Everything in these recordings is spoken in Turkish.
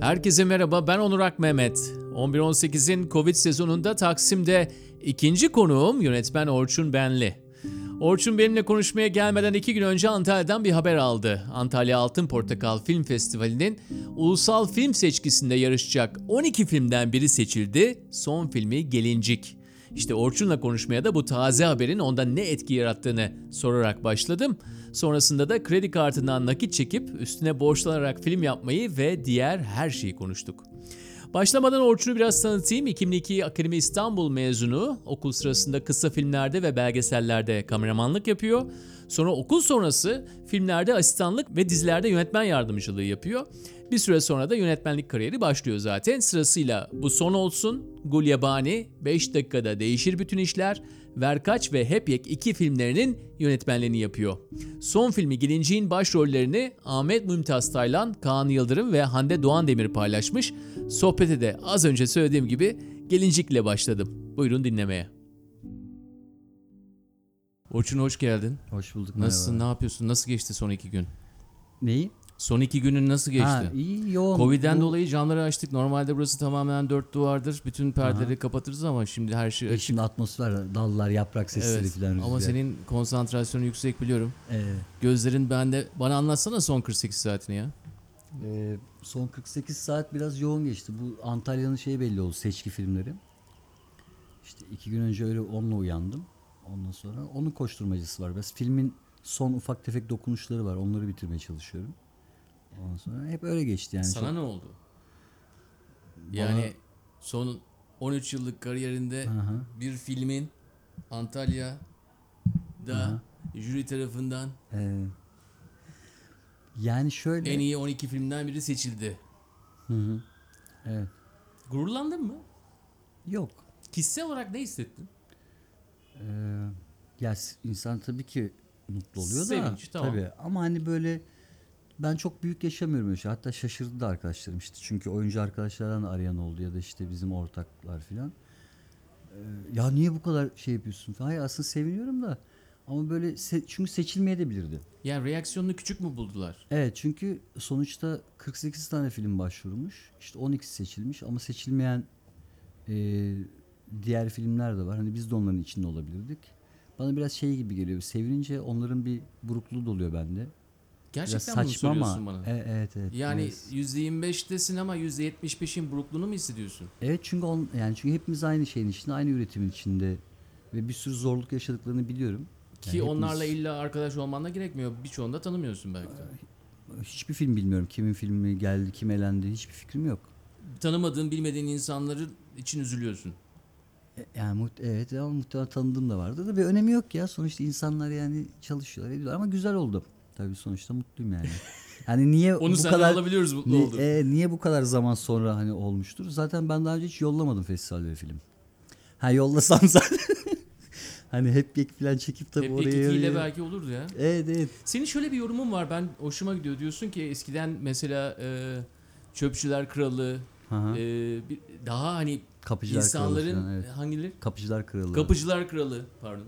Herkese merhaba ben Onur Ak Mehmet. 11-18'in Covid sezonunda Taksim'de ikinci konuğum yönetmen Orçun Benli. Orçun benimle konuşmaya gelmeden iki gün önce Antalya'dan bir haber aldı. Antalya Altın Portakal Film Festivali'nin ulusal film seçkisinde yarışacak 12 filmden biri seçildi. Son filmi Gelincik. İşte Orçun'la konuşmaya da bu taze haberin onda ne etki yarattığını sorarak başladım. Sonrasında da kredi kartından nakit çekip üstüne borçlanarak film yapmayı ve diğer her şeyi konuştuk. Başlamadan Orçun'u biraz tanıtayım. 2002 Akademi İstanbul mezunu. Okul sırasında kısa filmlerde ve belgesellerde kameramanlık yapıyor. Sonra okul sonrası filmlerde asistanlık ve dizilerde yönetmen yardımcılığı yapıyor. Bir süre sonra da yönetmenlik kariyeri başlıyor zaten. Sırasıyla Bu Son Olsun, Gulyabani, 5 dakikada değişir bütün işler, Verkaç ve Hep Yek iki filmlerinin yönetmenliğini yapıyor. Son filmi Gelinciğin başrollerini Ahmet Mümtaz Taylan, Kaan Yıldırım ve Hande Doğan Demir paylaşmış. Sohbete de az önce söylediğim gibi Gelincik'le başladım. Buyurun dinlemeye. Orçun hoş geldin. Hoş bulduk. Nasılsın, merhaba. ne yapıyorsun? Nasıl geçti son iki gün? Neyi? Son iki günün nasıl geçti? Ha, iyi yoğun. Covid'den Bu- dolayı camları açtık. Normalde burası tamamen dört duvardır. Bütün perdeleri kapatırız ama şimdi her şey açık. Şimdi atmosfer, dallar, yaprak sesleri Evet. falan rüzgar. Ama senin konsantrasyonun yüksek biliyorum. Ee, Gözlerin bende. Bana anlatsana son 48 saatini ya. e, son 48 saat biraz yoğun geçti. Bu Antalya'nın şeyi belli oldu. Seçki filmleri. İşte iki gün önce öyle onunla uyandım. Ondan sonra onun koşturmacısı var. Biraz filmin son ufak tefek dokunuşları var. Onları bitirmeye çalışıyorum. Ondan sonra hep öyle geçti yani. Sana Çok- ne oldu? Yani son 13 yıllık kariyerinde Aha. bir filmin Antalya'da jüri tarafından Ee, yani şöyle. en iyi 12 filmden biri seçildi. Hı hı. Evet. Gururlandın mı? Yok. Kişisel olarak ne hissettin? Ee, ya insan tabii ki mutlu oluyor da. Sevinç, tamam. Tabii. Ama hani böyle ben çok büyük yaşamıyorum öyle şey. Hatta şaşırdı da arkadaşlarım işte. Çünkü oyuncu arkadaşlardan arayan oldu ya da işte bizim ortaklar filan. Ee, ya niye bu kadar şey yapıyorsun. Hayır aslında seviniyorum da. Ama böyle se- çünkü seçilmeye de bilirdi. Yani reaksiyonunu küçük mü buldular? Evet çünkü sonuçta 48 tane film başvurmuş. İşte 12 seçilmiş ama seçilmeyen e, diğer filmler de var. Hani biz de onların içinde olabilirdik. Bana biraz şey gibi geliyor. Sevinince onların bir burukluğu doluyor bende. Biraz Gerçekten bunu saçma söylüyorsun ama. bana. E- evet evet. Yani biraz. %25'tesin ama %75'in burukluğunu mu hissediyorsun? Evet çünkü on, yani çünkü hepimiz aynı şeyin içinde, aynı üretimin içinde ve bir sürü zorluk yaşadıklarını biliyorum. Ki Yani onlarla hepimiz- illa arkadaş olman da gerekmiyor. Birçoğunu da tanımıyorsun belki de. hiçbir film bilmiyorum. Kimin filmi geldi, kim elendi hiçbir fikrim yok. Tanımadığın, bilmediğin insanların için üzülüyorsun. E, Yani muht- evet ama muhtemelen tanıdığım da vardı da bir önemi yok ya. Sonuçta insanlar yani çalışıyorlar ediyorlar ama güzel oldu. Tabii sonuçta mutluyum yani. Yani niye Onu bu kadar alabiliyoruz mutlu ni- olduk. e, niye bu kadar zaman sonra hani olmuştur? Zaten ben daha önce hiç yollamadım festivallere film. Ha yollasam zaten. hani hep yek falan çekip tabii Hep oraya. ekikiyle oraya- belki olurdu ya. Evet evet. Senin şöyle bir yorumun var. Ben hoşuma gidiyor. Diyorsun ki eskiden mesela e, Çöpçüler Kralı Aha. e, bir, daha hani Kapıcılar insanların Kralı falan, evet. hangileri? Kapıcılar Kralı. Kapıcılar Kralı pardon.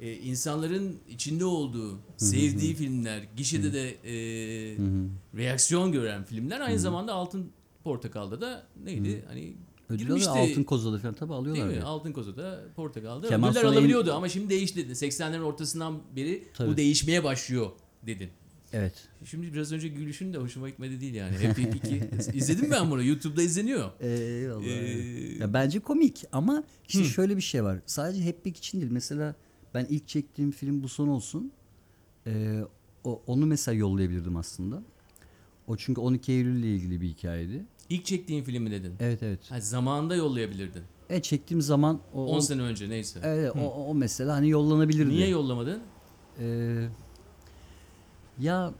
Ee, insanların içinde olduğu, sevdiği filmler, gişede de e, reaksiyon gören filmler aynı zamanda Altın Portakal'da da neydi? Hani Ödül alıyor, altın kozada falan tabii Değil alıyorlar. mi? ya. Altın Koza'da, Portakal'da Kemal ödüller Sunay'ın- alabiliyordu ama şimdi değişti. 80'lerin ortasından beri bu Tabii. değişmeye başlıyor dedin. Evet. Şimdi biraz önce gülüşün de hoşuma gitmedi değil yani. Hep iki. İzledim ben bunu. YouTube'da izleniyor. Eyvallah. Ee, Ya bence komik ama işte şöyle bir şey var. Sadece Bek için değil. Mesela ben ilk çektiğim film Bu Son Olsun. Ee, o, onu mesela yollayabilirdim aslında. O çünkü 12 Eylül ile ilgili bir hikayeydi. İlk çektiğin filmi dedin. Evet evet. Ha, zamanında yollayabilirdin. Evet çektiğim zaman o, 10 o, sene önce neyse. evet, o, o mesela hani yollanabilirdi. Niye yollamadın? Ee, ya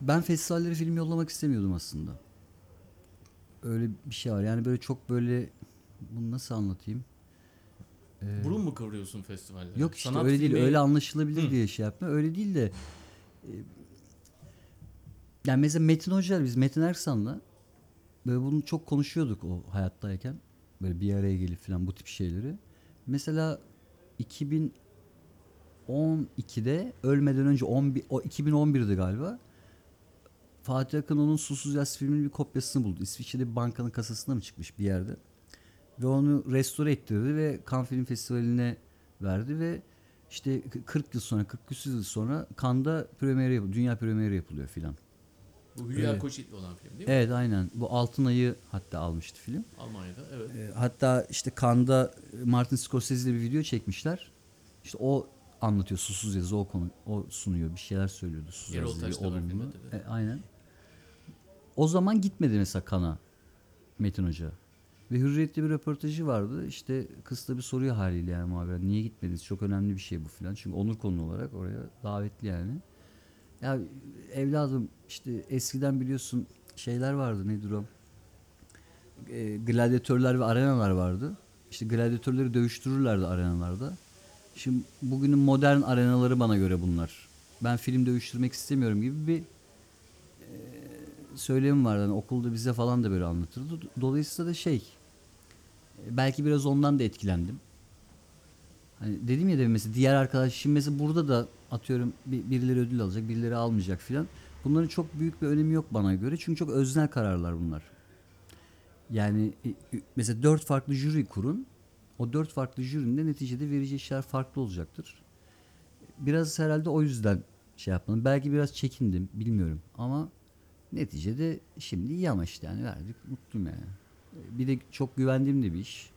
ben festivallere film yollamak istemiyordum aslında. Öyle bir şey var. Yani böyle çok böyle bunu nasıl anlatayım? Ee, Burun mu kıvırıyorsun festivallere? Yok işte Sanat öyle değil. filmi- Öyle anlaşılabilir Hı. diye şey yapma. Öyle değil de e, yani mesela Metin Hocalar biz Metin Erksan'la böyle bunu çok konuşuyorduk o hayattayken. Böyle bir araya gelip falan bu tip şeyleri. Mesela 2012'de ölmeden önce 11, o 2011'di galiba. Fatih Akın onun Susuz Yaz filminin bir kopyasını buldu. İsviçre'de bir bankanın kasasında mı çıkmış bir yerde. Ve onu restore ettirdi ve Cannes Film Festivali'ne verdi ve işte 40 yıl sonra, 40 küsur yıl sonra Cannes'da premieri yapılıyor, dünya premieri yapılıyor filan. Bu Hülya Evet. Koçit'le olan film değil mi? Evet aynen. Bu Altın Ayı hatta almıştı film. Almanya'da evet. E, hatta işte Cannes'da Martin Scorsese ile bir video çekmişler. İşte o anlatıyor susuz yazı o konu o sunuyor bir şeyler söylüyordu susuz Erol yazı Taş olumlu. E, aynen. O zaman gitmedi mesela Kana Metin Hoca. Ve Hürriyet'te bir röportajı vardı. İşte kız da bir soruyor haliyle yani muhabire. Niye gitmediniz? Çok önemli bir şey bu filan. Çünkü onur konu olarak oraya davetli yani. Ya evladım işte eskiden biliyorsun şeyler vardı nedir o? E, gladyatörler ve arenalar vardı. İşte gladyatörleri dövüştürürlerdi arenalarda. Şimdi bugünün modern arenaları bana göre bunlar. Ben film dövüştürmek istemiyorum gibi bir e, söylemi vardı. Hani okulda bize falan da böyle anlatırdı. Dolayısıyla da şey belki biraz ondan da etkilendim. Hani dedim ya demin mesela diğer arkadaş şimdi mesela burada da atıyorum bir, birileri ödül alacak, birileri almayacak filan. Bunların çok büyük bir önemi yok bana göre. Çünkü çok öznel kararlar bunlar. Yani e, mesela dört farklı jüri kurun. O dört farklı jürinin de neticede vereceği şeyler farklı olacaktır. Biraz herhalde o yüzden şey yapmadım. Belki biraz çekindim bilmiyorum ama neticede şimdi iyi ama işte yani verdik mutluyum yani. Bir de çok güvendiğim de bir iş.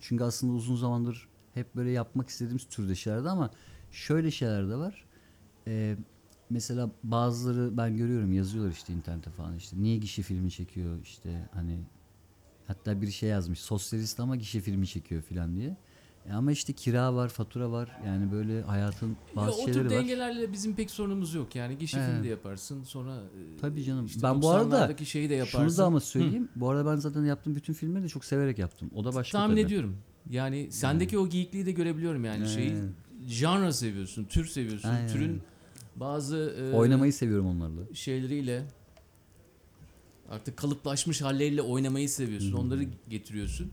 Çünkü aslında uzun zamandır hep böyle yapmak istediğimiz türde şeylerdi ama şöyle şeyler de var. Ee, mesela bazıları ben görüyorum yazıyorlar işte internette falan işte niye gişe filmi çekiyor işte hani hatta bir şey yazmış sosyalist ama gişe filmi çekiyor filan diye. E ama işte kira var, fatura var. Yani böyle hayatın bazı ya, o şeyleri tür var. dengelerle bizim pek sorunumuz yok. Yani Evet. filmi de yaparsın sonra e, Tabii canım. işte ben bu arada 90'lardaki şeyi de yaparsın. şunu da ama söyleyeyim. Bu arada ben zaten yaptığım bütün filmleri de çok severek yaptım. O da başka Tahmin tabii. ediyorum. Yani sendeki o geyikliği de görebiliyorum yani şeyi. Evet. Genre seviyorsun, tür seviyorsun. Aynen. Türün bazı e, Oynamayı seviyorum onlarla. şeyleriyle artık kalıplaşmış halleriyle oynamayı seviyorsun. Onları getiriyorsun.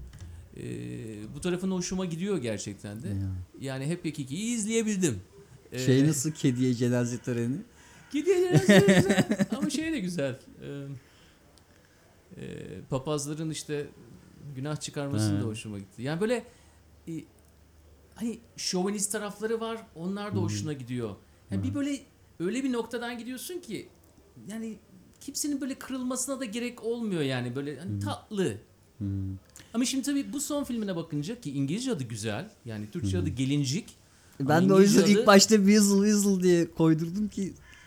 E, bu tarafın hoşuma gidiyor gerçekten de. Ya. Yani hep Ekiki'yi izleyebildim. E, Şey nasıl kediye cenaze töreni? Gidiyor güzel. Ama şey de güzel. Ee, e, papazların işte günah çıkarması da hoşuma gitti. Yani böyle e, hani şovenist tarafları var. Onlar da hoşuna gidiyor. Yani bir böyle öyle bir noktadan gidiyorsun ki yani kimsenin böyle kırılmasına da gerek olmuyor yani böyle hani tatlı. Hmm. Ama şimdi tabii bu son filmine bakınca ki İngilizce adı güzel. Yani Türkçe adı Gelincik. Ama Ben de o yüzden İngilizce ilk adı- başta Weasel Weasel diye koydurdum ki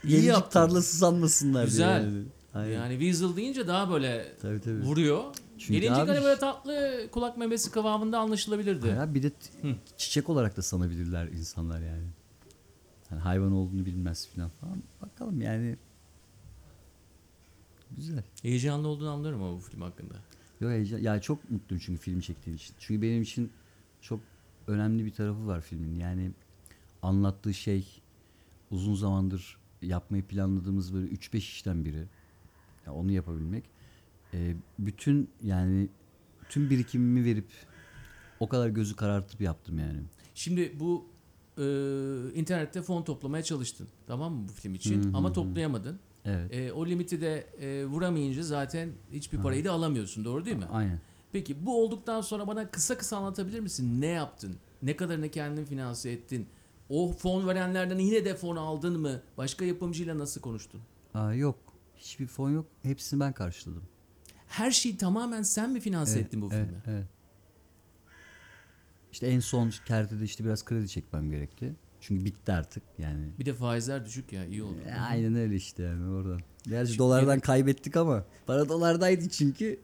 İyi gelecek yaptın. tarlası sanmasınlar Güzel. diye. Yani. Aynen. Yani Weasel deyince daha böyle Tabii tabii. vuruyor. Çünkü Gelincik abi- hani böyle tatlı kulak memesi kıvamında anlaşılabilirdi. Abi, bir de Hı. çiçek olarak da sanabilirler insanlar yani. Hani hayvan olduğunu bilmez falan falan. Bakalım yani. Güzel. Heyecanlı olduğunu anlıyorum ama bu film hakkında. Yo heyecan. Ya çok mutluyum çünkü film çektiğim için. Çünkü benim için çok önemli bir tarafı var filmin. Yani anlattığı şey uzun zamandır yapmayı planladığımız böyle 3-5 işten biri. Ya onu yapabilmek. Ee, bütün yani tüm birikimimi verip o kadar gözü karartıp yaptım yani. Şimdi bu e, internette fon toplamaya çalıştın. Tamam mı bu film için? Hı hı ama toplayamadın. Evet. E, o limiti de e, vuramayınca zaten hiçbir parayı da alamıyorsun. Doğru değil mi? Aynen. Peki bu olduktan sonra bana kısa kısa anlatabilir misin? Ne yaptın? Ne kadarını kendin finanse ettin? O fon verenlerden yine de fon aldın mı? Başka yapımcıyla nasıl konuştun? Aa, yok. Hiçbir fon yok. Hepsini ben karşıladım. Her şeyi tamamen sen mi finanse Evet, ettin bu evet, filmi? Evet. İşte en son kertede işte biraz kredi çekmem gerekti. Çünkü bitti artık yani. Bir de faizler düşük ya iyi oldu. E, Aynen öyle işte yani oradan. Gerçi Çünkü- dolardan kaybettik ama para dolardaydı çünkü.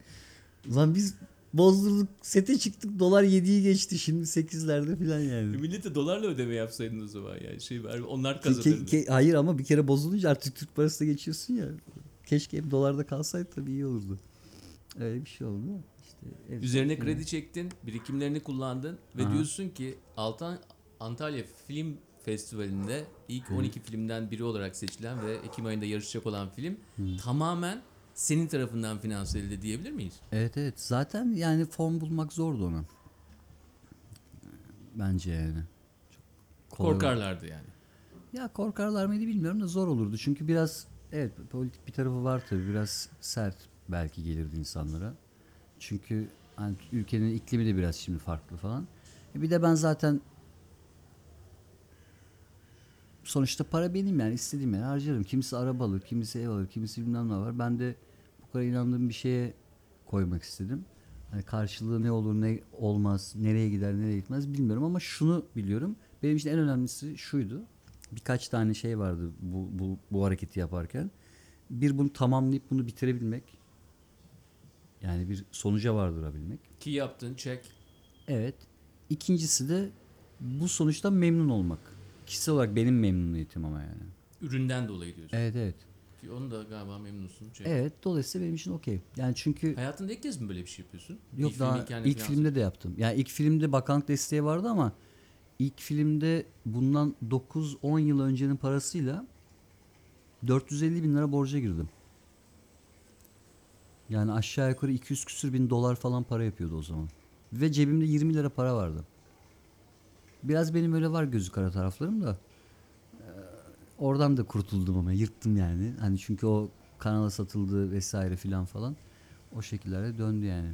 Lan biz bozdurduk sete çıktık dolar 7'yi geçti şimdi 8'lerde falan yani. Millete dolarla ödeme yapsaydın o zaman yani şey onlar kazanırdı. ke- ke- hayır ama bir kere bozulunca artık Türk parası da geçiyorsun ya. Keşke hep dolarda kalsaydı tabii iyi olurdu. Öyle bir şey oldu. İşte son Üzerine şey- kredi çektin, birikimlerini kullandın ve Aha. diyorsun ki Altan Antalya Film Festivali'nde ilk 12 filmden biri olarak seçilen ve Ekim ayında yarışacak olan film tamamen senin tarafından finanse edildi diyebilir miyiz? Evet evet. Zaten yani fon bulmak zordu ona. Bence yani. Çok kolay- Korkarlardı yani. Ya korkarlar mıydı bilmiyorum da zor olurdu. Çünkü biraz Evet politik bir tarafı var tabii biraz sert belki gelirdi insanlara. Çünkü hani ülkenin iklimi de biraz şimdi farklı falan. E bir de ben zaten sonuçta para benim yani istediğim yere harcarım. Kimisi araba alır, kimisi ev alır, kimisi bilmem ne var. Ben de bu kadar inandığım bir şeye koymak istedim. Hani karşılığı ne olur ne olmaz, nereye gider nereye gitmez bilmiyorum ama şunu biliyorum. Benim için en önemlisi şuydu. Birkaç tane şey vardı bu, bu, bu hareketi yaparken. Bir bunu tamamlayıp bunu bitirebilmek. Yani bir sonuca vardırabilmek. Ki yaptın çek. Evet. İkincisi de bu sonuçtan memnun olmak. Kişisel olarak benim memnuniyetim ama yani. Üründen dolayı diyorsun. Evet evet. Ki onu da galiba memnunsun. Çek. Evet dolayısıyla benim için okey. Yani çünkü Hayatında ilk kez mi böyle bir şey yapıyorsun? yok daha filmin kendi ilk finansı- filmde de yaptım. Yani ilk filmde bakanlık desteği vardı ama ilk filmde bundan 9-10 yıl öncenin parasıyla 450 bin lira borca girdim. Yani aşağı yukarı 200 küsür bin dolar falan para yapıyordu o zaman. Ve cebimde 20 lira para vardı. Biraz benim öyle var gözü kara taraflarım da. Ee, Oradan da kurtuldum ama yırttım yani. Hani çünkü o kanala satıldı vesaire filan falan. O şekillerde döndü yani.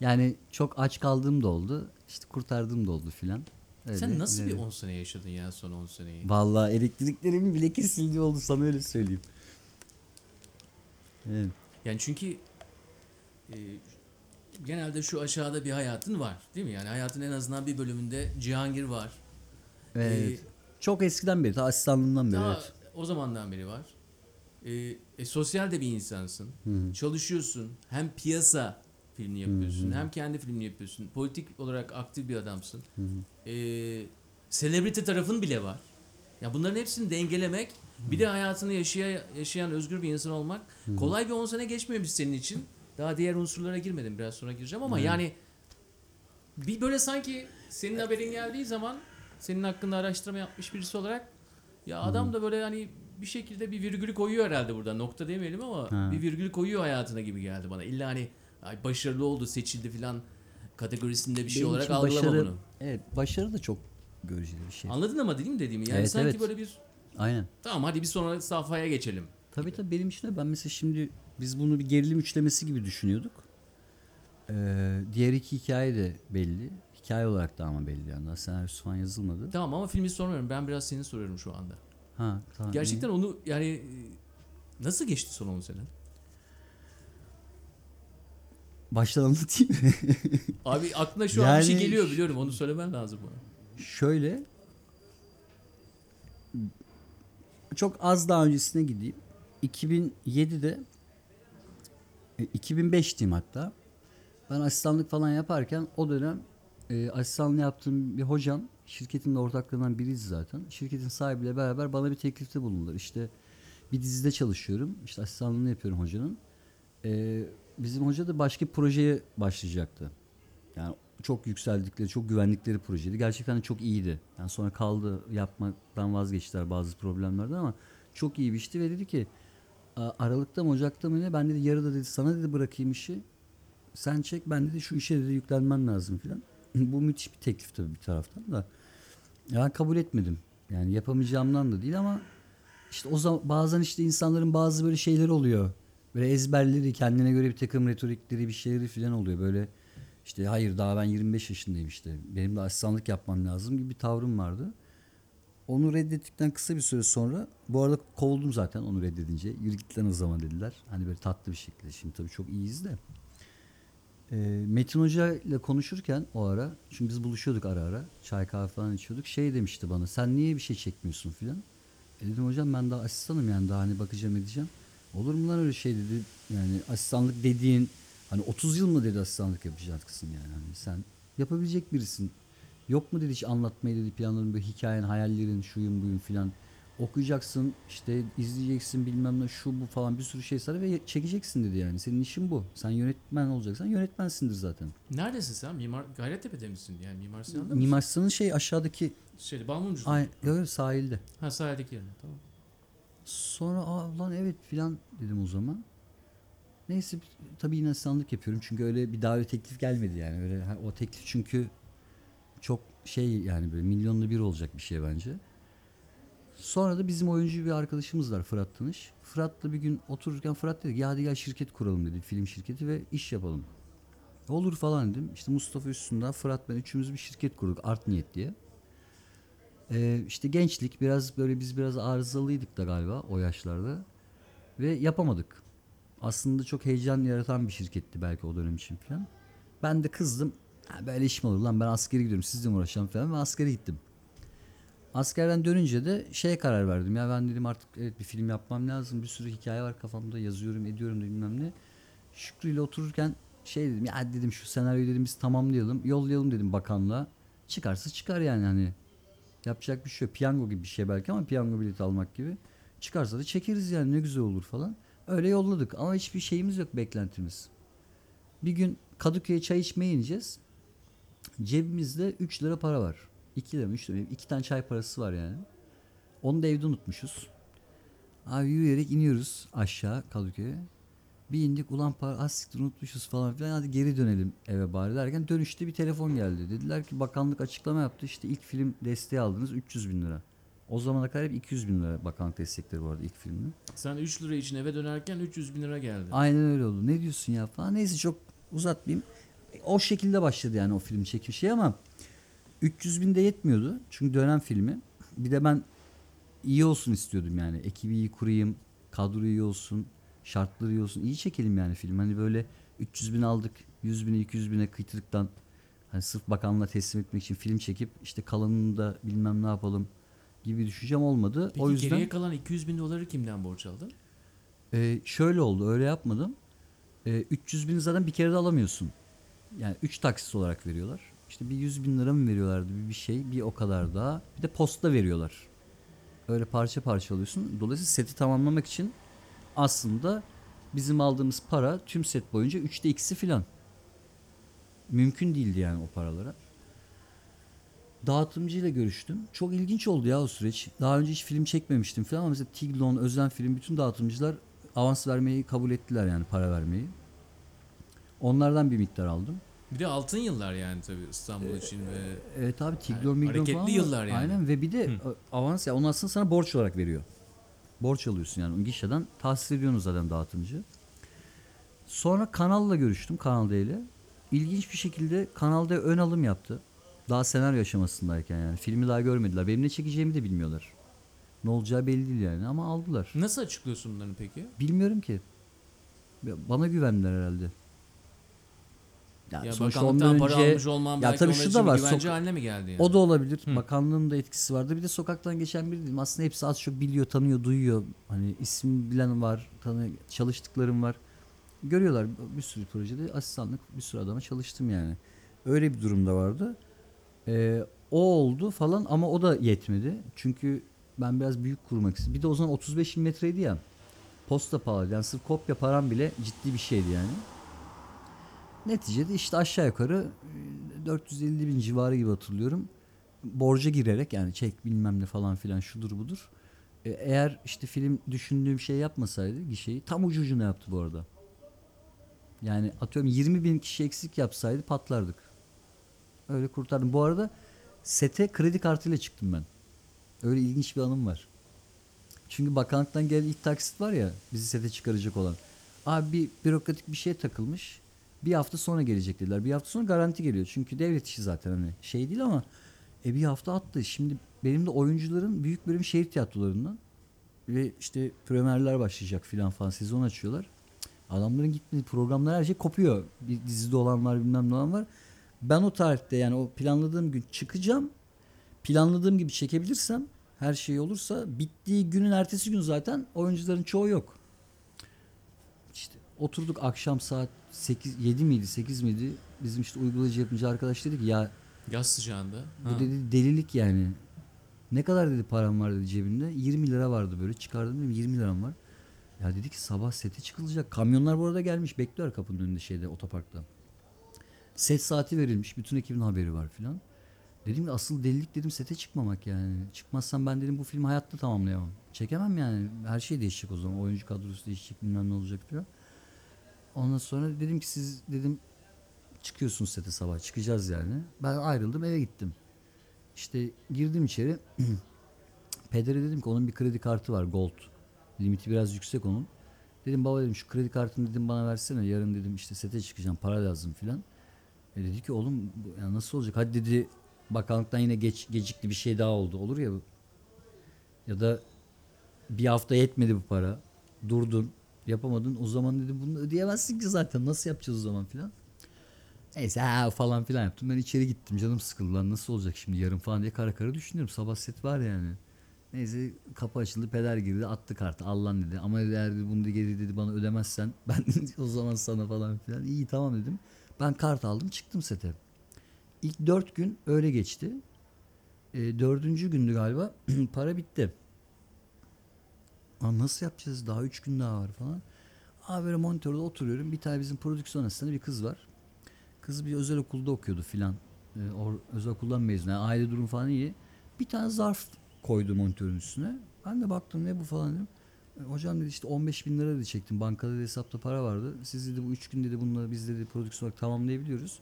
Yani çok aç kaldığım da oldu. İşte kurtardığım da oldu filan. Öyle Sen nasıl bir ileride. 10 sene yaşadın ya son 10 seneyi? Vallahi elektriklerimin bile kesildiği oldu sana öyle söyleyeyim. Evet. Yani çünkü e, genelde şu aşağıda bir hayatın var değil mi? Yani hayatın en azından bir bölümünde Cihangir var. Evet. Ee, Çok eskiden beri, ta asistanlığımdan beri. Daha Evet. o zamandan beri var. E, e, sosyal de bir insansın. Çalışıyorsun. Hem piyasa filmini yapıyorsun, hem kendi filmini yapıyorsun. Politik olarak aktif bir adamsın. E, selebriti tarafın bile var. Ya bunların hepsini dengelemek, bir de hayatını yaşaya, yaşayan özgür bir insan olmak kolay bir 10 sene geçmemiş senin için. Daha diğer unsurlara girmedim. Biraz sonra gireceğim ama yani bir böyle sanki senin haberin geldiği zaman senin hakkında araştırma yapmış birisi olarak ya adam da böyle hani bir şekilde bir virgülü koyuyor herhalde burada. Nokta demeyelim ama Ha. bir virgül koyuyor hayatına gibi geldi bana. İlla hani ay başarılı oldu, seçildi filan kategorisinde bir şey Benim olarak algılama başarı, bunu. Evet, başarı da çok göreceli bir şey. Anladın ama değil mi dediğimi? Yani Evet, sanki evet. böyle bir Aynen. tamam hadi bir sonra safhaya geçelim. Tabii tabii benim için de ben mesela şimdi biz bunu bir gerilim üçlemesi gibi düşünüyorduk. Ee, diğer iki hikaye de belli. Hikaye olarak da ama belli yani. Daha senaryosu falan yazılmadı. Tamam ama filmi sormuyorum. Ben biraz seni soruyorum şu anda. Ha, tamam. Gerçekten onu yani nasıl geçti son 10 sene? Baştan anlatayım. Abi aklına şu an bir şey Yani- geliyor biliyorum. Onu söylemen lazım bana. Şöyle çok az daha öncesine gideyim. 2007'de e, 2005 diyeyim hatta. Ben asistanlık falan yaparken o dönem e, asistanlık yaptığım bir hocam şirketin de ortaklarından biriydi zaten. Şirketin sahibiyle beraber bana bir teklifte bulundular. İşte bir dizide çalışıyorum. İşte asistanlığını yapıyorum hocanın. E, bizim hoca da başka bir projeye başlayacaktı. Yani çok yükseldikleri, çok güvendikleri projeydi. Gerçekten de çok iyiydi. Yani sonra kaldı yapmaktan vazgeçtiler bazı problemlerden ama çok iyi bir işti ve dedi ki "A- Aralık'ta mı Ocak'ta mı ne ben dedi yarıda dedi sana dedi bırakayım işi. Sen çek ben dedi şu işe dedi yüklenmen lazım filan. Bu müthiş bir teklif tabii bir taraftan da. Ya kabul etmedim. Yani yapamayacağımdan da değil ama işte o zaman bazen işte insanların bazı böyle şeyleri oluyor. Böyle ezberleri, kendine göre bir takım retorikleri, bir şeyleri falan oluyor. Böyle işte hayır daha ben 25 yaşındayım işte. Benim de asistanlık yapmam lazım gibi bir tavrım vardı. Onu reddettikten kısa bir süre sonra bu arada kovuldum zaten onu reddedince. Yürü git lan o zaman dediler. Hani böyle tatlı bir şekilde. Şimdi tabii çok iyiyiz de. Ee, Metin Hoca ile konuşurken o ara çünkü biz buluşuyorduk ara ara çay kahve falan içiyorduk şey demişti bana sen niye bir şey çekmiyorsun filan e dedim hocam ben daha asistanım yani daha hani bakacağım edeceğim olur mu lan öyle şey dedi yani asistanlık dediğin hani 30 yıl mı dedi asistanlık yapacaksın yani hani sen yapabilecek birisin yok mu dedi hiç anlatmayı dedi planların böyle hikayen hayallerin şuyun buyun filan okuyacaksın işte izleyeceksin bilmem ne şu bu falan bir sürü şey sana ve çekeceksin dedi yani senin işin bu sen yönetmen olacaksan yönetmensindir zaten Neredesin sen? Mimar Gayrettepe'de misin? Yani Mimar Sinan'da mısın? Mimar Sinan'ın şey aşağıdaki Şeyde Balmumcu'da. ay yok sahilde. Ha sahildeki yerine tamam. Sonra aa lan evet filan dedim o zaman. Neyse tabii yine asistanlık yapıyorum çünkü öyle bir öyle teklif gelmedi yani öyle o teklif çünkü çok şey yani böyle milyonlu bir olacak bir şey bence. Sonra da bizim oyuncu bir arkadaşımız var Fırat Tanış. Fırat'la bir gün otururken Fırat dedi ki ya hadi gel şirket kuralım dedi. Film şirketi ve iş yapalım. Olur falan dedim. İşte Mustafa Üstünden Fırat ben üçümüz bir şirket kurduk Art Niyet diye. Ee, işte gençlik biraz böyle biz biraz arızalıydık da galiba o yaşlarda. Ve yapamadık. Aslında çok heyecan yaratan bir şirketti belki o dönem için falan. Ben de kızdım. "Ha, böyle iş mi olur lan ben askere gidiyorum sizle mi uğraşacağım falan ve askere gittim. Askerden dönünce de şeye karar verdim. Ya ben dedim artık evet bir film yapmam lazım. Bir sürü hikaye var kafamda yazıyorum ediyorum da bilmem ne. Şükrü ile otururken şey dedim ya dedim şu senaryoyu dedim biz tamamlayalım. Yollayalım dedim bakanlığa. Çıkarsa çıkar yani hani. Yapacak bir şey yok. Piyango gibi bir şey belki ama piyango bileti almak gibi. Çıkarsa da çekeriz yani ne güzel olur falan. Öyle yolladık ama hiçbir şeyimiz yok beklentimiz. Bir gün Kadıköy'e çay içmeye ineceğiz. Cebimizde 3 lira para var. 2 lira mı 3 lira mı? 2 tane çay parası var yani. Onu da evde unutmuşuz. Abi yürüyerek iniyoruz aşağı Kadıköy'e. Bir indik ulan para az siktir unutmuşuz falan filan hadi geri dönelim eve bari derken dönüşte bir telefon geldi. Dediler ki bakanlık açıklama yaptı işte ilk film desteği aldınız 300 bin lira. O zamana kadar hep 200 bin lira bakanlık destekleri arada ilk filmin. Sen 3 lira için eve dönerken 300 bin lira geldi. Aynen öyle oldu. Ne diyorsun ya falan. Neyse çok uzatmayayım. O şekilde başladı yani o film çekim şey ama 300 bin de yetmiyordu. Çünkü dönem filmi. Bir de ben iyi olsun istiyordum yani. Ekibi iyi kurayım. Kadro iyi olsun. Şartları iyi olsun. iyi çekelim yani film. Hani böyle 300 bin aldık. 100 bine 200 bine kıytırıktan hani sırf bakanlığa teslim etmek için film çekip işte kalanını da bilmem ne yapalım gibi düşüncem olmadı. Peki o yüzden geriye kalan 200 bin doları kimden borç aldın? ee, şöyle oldu öyle yapmadım. Ee, 300 bin zaten bir kere de alamıyorsun. Yani 3 taksit olarak veriyorlar. İşte bir 100 bin lira mı veriyorlardı bir, şey bir o kadar daha. Bir de posta veriyorlar. Öyle parça parça alıyorsun. Dolayısıyla seti tamamlamak için aslında bizim aldığımız para tüm set boyunca 3'te 2'si filan. Mümkün değildi yani o paralara. Dağıtımcıyla görüştüm. Çok ilginç oldu ya o süreç. Daha önce hiç film çekmemiştim falan ama mesela Tiglon, Özen Film bütün dağıtımcılar avans vermeyi kabul ettiler yani para vermeyi. Onlardan bir miktar aldım. Bir de altın yıllar yani tabii İstanbul için ve Evet abi Tiglon, Yani Miglon hareketli falan yıllar yani. Aynen ve bir de avans ya onu aslında sana borç olarak veriyor. Borç alıyorsun yani. Gişeden tahsis ediyorsunuz zaten dağıtımcı. Sonra kanalla görüştüm Kanal D ile. İlginç bir şekilde Kanal D ön alım yaptı. Daha senaryo aşamasındayken yani. Filmi daha görmediler. Benim ne çekeceğimi de bilmiyorlar. Ne olacağı belli değil yani ama aldılar. nasıl açıklıyorsun bunları peki? Bilmiyorum ki. Bana güvendiler herhalde. Ya, Ya sonuçta ondan para önce- almış olman Ya belki tabii şu da var, güvence haline mi geldi yani? O da olabilir. Bakanlığın da etkisi vardı. Bir de sokaktan geçen biri değilim. Aslında hepsi az çok biliyor, tanıyor, duyuyor. Hani isim bilen var, tanı çalıştıklarım var. Görüyorlar bir sürü projede asistanlık bir sürü adama çalıştım yani. Öyle bir durumda vardı. Ee, o oldu falan ama o da yetmedi. Çünkü ben biraz büyük kurmak istedim. Bir de o zaman 35 milimetreydi ya. Posta pahalı. Yani sırf kopya param bile ciddi bir şeydi yani. Neticede işte aşağı yukarı e, 450 bin civarı gibi hatırlıyorum. Borca girerek yani çek bilmem ne falan filan şudur budur. E, eğer işte film düşündüğüm şey yapmasaydı gişeyi tam ucu ucuna yaptı bu arada. Yani atıyorum 20 bin kişi eksik yapsaydı patlardık. Öyle kurtardım. Bu arada sete kredi kartıyla çıktım ben. Öyle ilginç bir anım var. Çünkü bakanlıktan gelen ilk taksit var ya bizi sete çıkaracak olan. Abi bir bürokratik bir şey takılmış. Bir hafta sonra gelecek dediler. Bir hafta sonra garanti geliyor. Çünkü devlet işi zaten hani şey değil ama e bir hafta attı. Şimdi benim de oyuncuların büyük bölüm şehir tiyatrolarından ve işte premierler başlayacak filan falan sezon açıyorlar. Adamların gitmedi programlar her şey kopuyor. Bir dizide olan var bilmem ne olan var. Ben o tarihte yani o planladığım gün çıkacağım. Planladığım gibi çekebilirsem her şey olursa bittiği günün ertesi gün zaten oyuncuların çoğu yok. İşte oturduk akşam saat 8 7 miydi 8 miydi? Bizim işte uygulayıcı yapımcı arkadaş dedi ki ya Yaz sıcağında. bu Ha. dedi delilik yani. Ne kadar dedi param var dedi cebimde. 20 lira vardı böyle. Çıkardım dedim 20 liram var. Ya dedi ki sabah sete çıkılacak. Kamyonlar bu arada gelmiş. Bekliyor kapının önünde şeyde otoparkta. Set saati verilmiş. Bütün ekibin haberi var filan. Dedim ki asıl delilik dedim sete çıkmamak yani. Çıkmazsam ben dedim bu filmi hayatta tamamlayamam. Çekemem yani. Her şey değişecek o zaman. Oyuncu kadrosu değişecek bilmem ne olacak filan. Ondan sonra dedim ki siz dedim çıkıyorsunuz sete sabah çıkacağız yani. Ben ayrıldım eve gittim. İşte girdim içeri. Pedere dedim ki onun bir kredi kartı var Gold. Limiti biraz yüksek onun. Dedim baba dedim şu kredi kartını dedim bana versene. Yarın dedim işte sete çıkacağım para lazım filan. E dedi ki oğlum ya nasıl olacak? Hadi dedi bakanlıktan yine geç, gecikti bir şey daha oldu. Olur ya. Ya da bir hafta yetmedi bu para. Durdun. Yapamadın. O zaman dedi bunu ödeyemezsin ki zaten. Nasıl yapacağız o zaman filan. Neyse ha falan filan yaptım. Ben içeri gittim. Canım sıkıldı lan. Nasıl olacak şimdi yarın falan diye kara kara düşünüyorum. Sabah set var yani. Neyse kapı açıldı. Peder girdi. Attı kartı. al lan dedi. Ama eğer bunu da geri dedi bana ödemezsen ben o zaman sana falan filan. İyi tamam dedim. Ben kart aldım. Çıktım sete. İlk dört gün öyle geçti. E, dördüncü gündü galiba. para bitti. Lan nasıl yapacağız? Daha üç gün daha var falan. Abi böyle monitörde oturuyorum. Bir tane bizim prodüksiyon asistanı bir kız var. Kız bir özel okulda okuyordu filan. Ee, or- özel okuldan mezun. Yani aile durum falan iyi. Bir tane zarf koydu monitörün üstüne. Ben de baktım ne bu falan dedim. E, Hocam dedi işte 15 bin lira dedi çektim. Bankada dedi hesapta para vardı. Siz dedi bu üç gün dedi bunları biz dedi prodüksiyon olarak tamamlayabiliyoruz.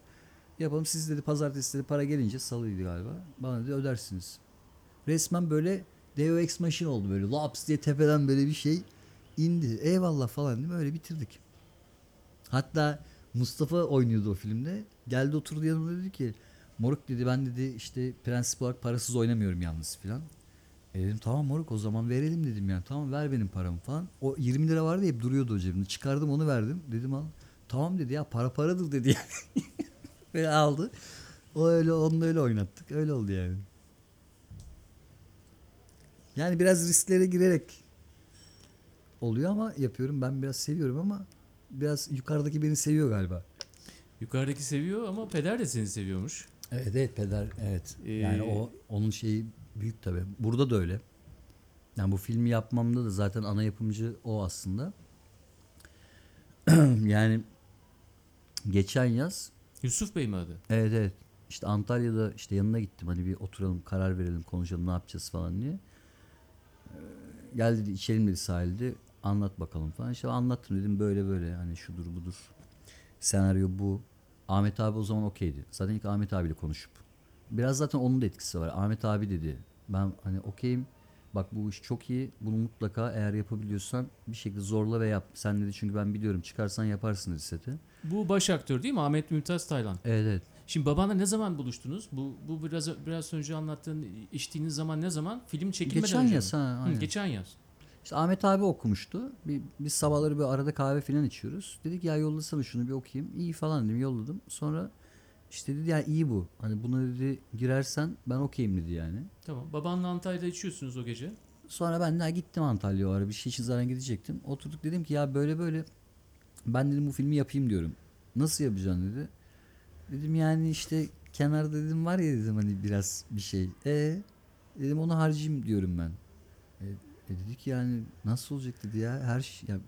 Yapalım siz dedi pazartesi dedi para gelince salıydı galiba. Bana dedi ödersiniz. Resmen böyle Deo Ex Machine oldu böyle. Laps diye tepeden böyle bir şey indi. Eyvallah falan değil mi? Öyle bitirdik. Hatta Mustafa oynuyordu o filmde. Geldi oturdu yanıma dedi ki Moruk dedi ben dedi işte prensip olarak parasız oynamıyorum yalnız filan. E dedim tamam moruk o zaman verelim dedim yani. Tamam ver benim paramı falan. O 20 lira vardı hep duruyordu o cebimde. Çıkardım onu verdim. Dedim al. Tamam dedi ya para paradır dedi yani. Böyle aldı. O öyle onunla öyle oynattık. Öyle oldu yani. Yani biraz risklere girerek oluyor ama yapıyorum. Ben biraz seviyorum ama biraz yukarıdaki beni seviyor galiba. Yukarıdaki seviyor ama peder de seni seviyormuş. Evet evet peder evet. Ee, yani o onun şeyi büyük tabi. Burada da öyle. Yani bu filmi yapmamda da zaten ana yapımcı o aslında. yani geçen yaz Yusuf Bey mi adı? evet evet işte Antalya'da işte yanına gittim hani bir oturalım karar verelim konuşalım ne yapacağız falan diye. Gel dedi içelim dedi sahilde anlat bakalım falan. İşte anlattım dedim böyle böyle hani şudur budur. Senaryo bu. Ahmet abi o zaman okeydi. Zaten ilk Ahmet abiyle konuşup. Biraz zaten onun da etkisi var. Ahmet abi dedi. Ben hani okeyim. Bak bu iş çok iyi. Bunu mutlaka eğer yapabiliyorsan bir şekilde zorla ve yap. Sen dedi çünkü ben biliyorum çıkarsan yaparsın dedi seti. Bu baş aktör değil mi? Ahmet Mümtaz Taylan. Evet evet. Şimdi babanla ne zaman buluştunuz? Bu bu biraz biraz önce anlattığın içtiğiniz zaman ne zaman? Film çekilmeden Geçen önce yaz mi? ha. Hı, aynen. geçen yaz. İşte Ahmet abi okumuştu. Bir, biz sabahları bir arada kahve falan içiyoruz. Dedik ya yollasana şunu bir okuyayım. İyi falan dedim yolladım. Sonra işte dedi ya iyi bu. Hani buna dedi girersen ben okeyim dedi yani. Tamam. Babanla Antalya'da içiyorsunuz o gece. Sonra ben de gittim Antalya'ya o ara bir şey için zaten gidecektim. Oturduk dedim ki ya böyle böyle ben dedim bu filmi yapayım diyorum. Nasıl yapacaksın dedi. Dedim yani işte kenarda dedim var ya dedim hani biraz bir şey. E dedim onu harcayayım diyorum ben. E, e dedi ki yani nasıl olacak dedi ya her şey ya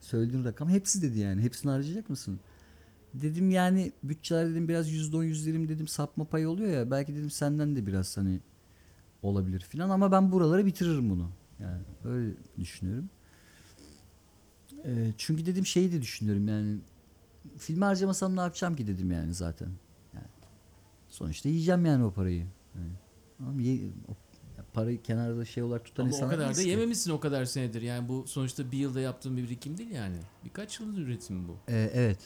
söylediğin rakam hepsi dedi yani hepsini harcayacak mısın? Dedim yani bütçeler dedim biraz %10 %20 dedim sapma payı oluyor ya belki dedim senden de biraz hani olabilir filan ama ben buraları bitiririm bunu. Yani öyle düşünüyorum. Ee, çünkü dedim şeyi de düşünüyorum yani filmi harcamasam ne yapacağım ki dedim yani zaten. Yani sonuçta yiyeceğim yani o parayı. Yani, ama ye, o, parayı kenarda şey olarak tutan Ama o kadar da ki. yememişsin o kadar senedir. Yani bu sonuçta bir yılda yaptığın bir birikim değil yani. Birkaç yılın üretimi bu. Ee, evet.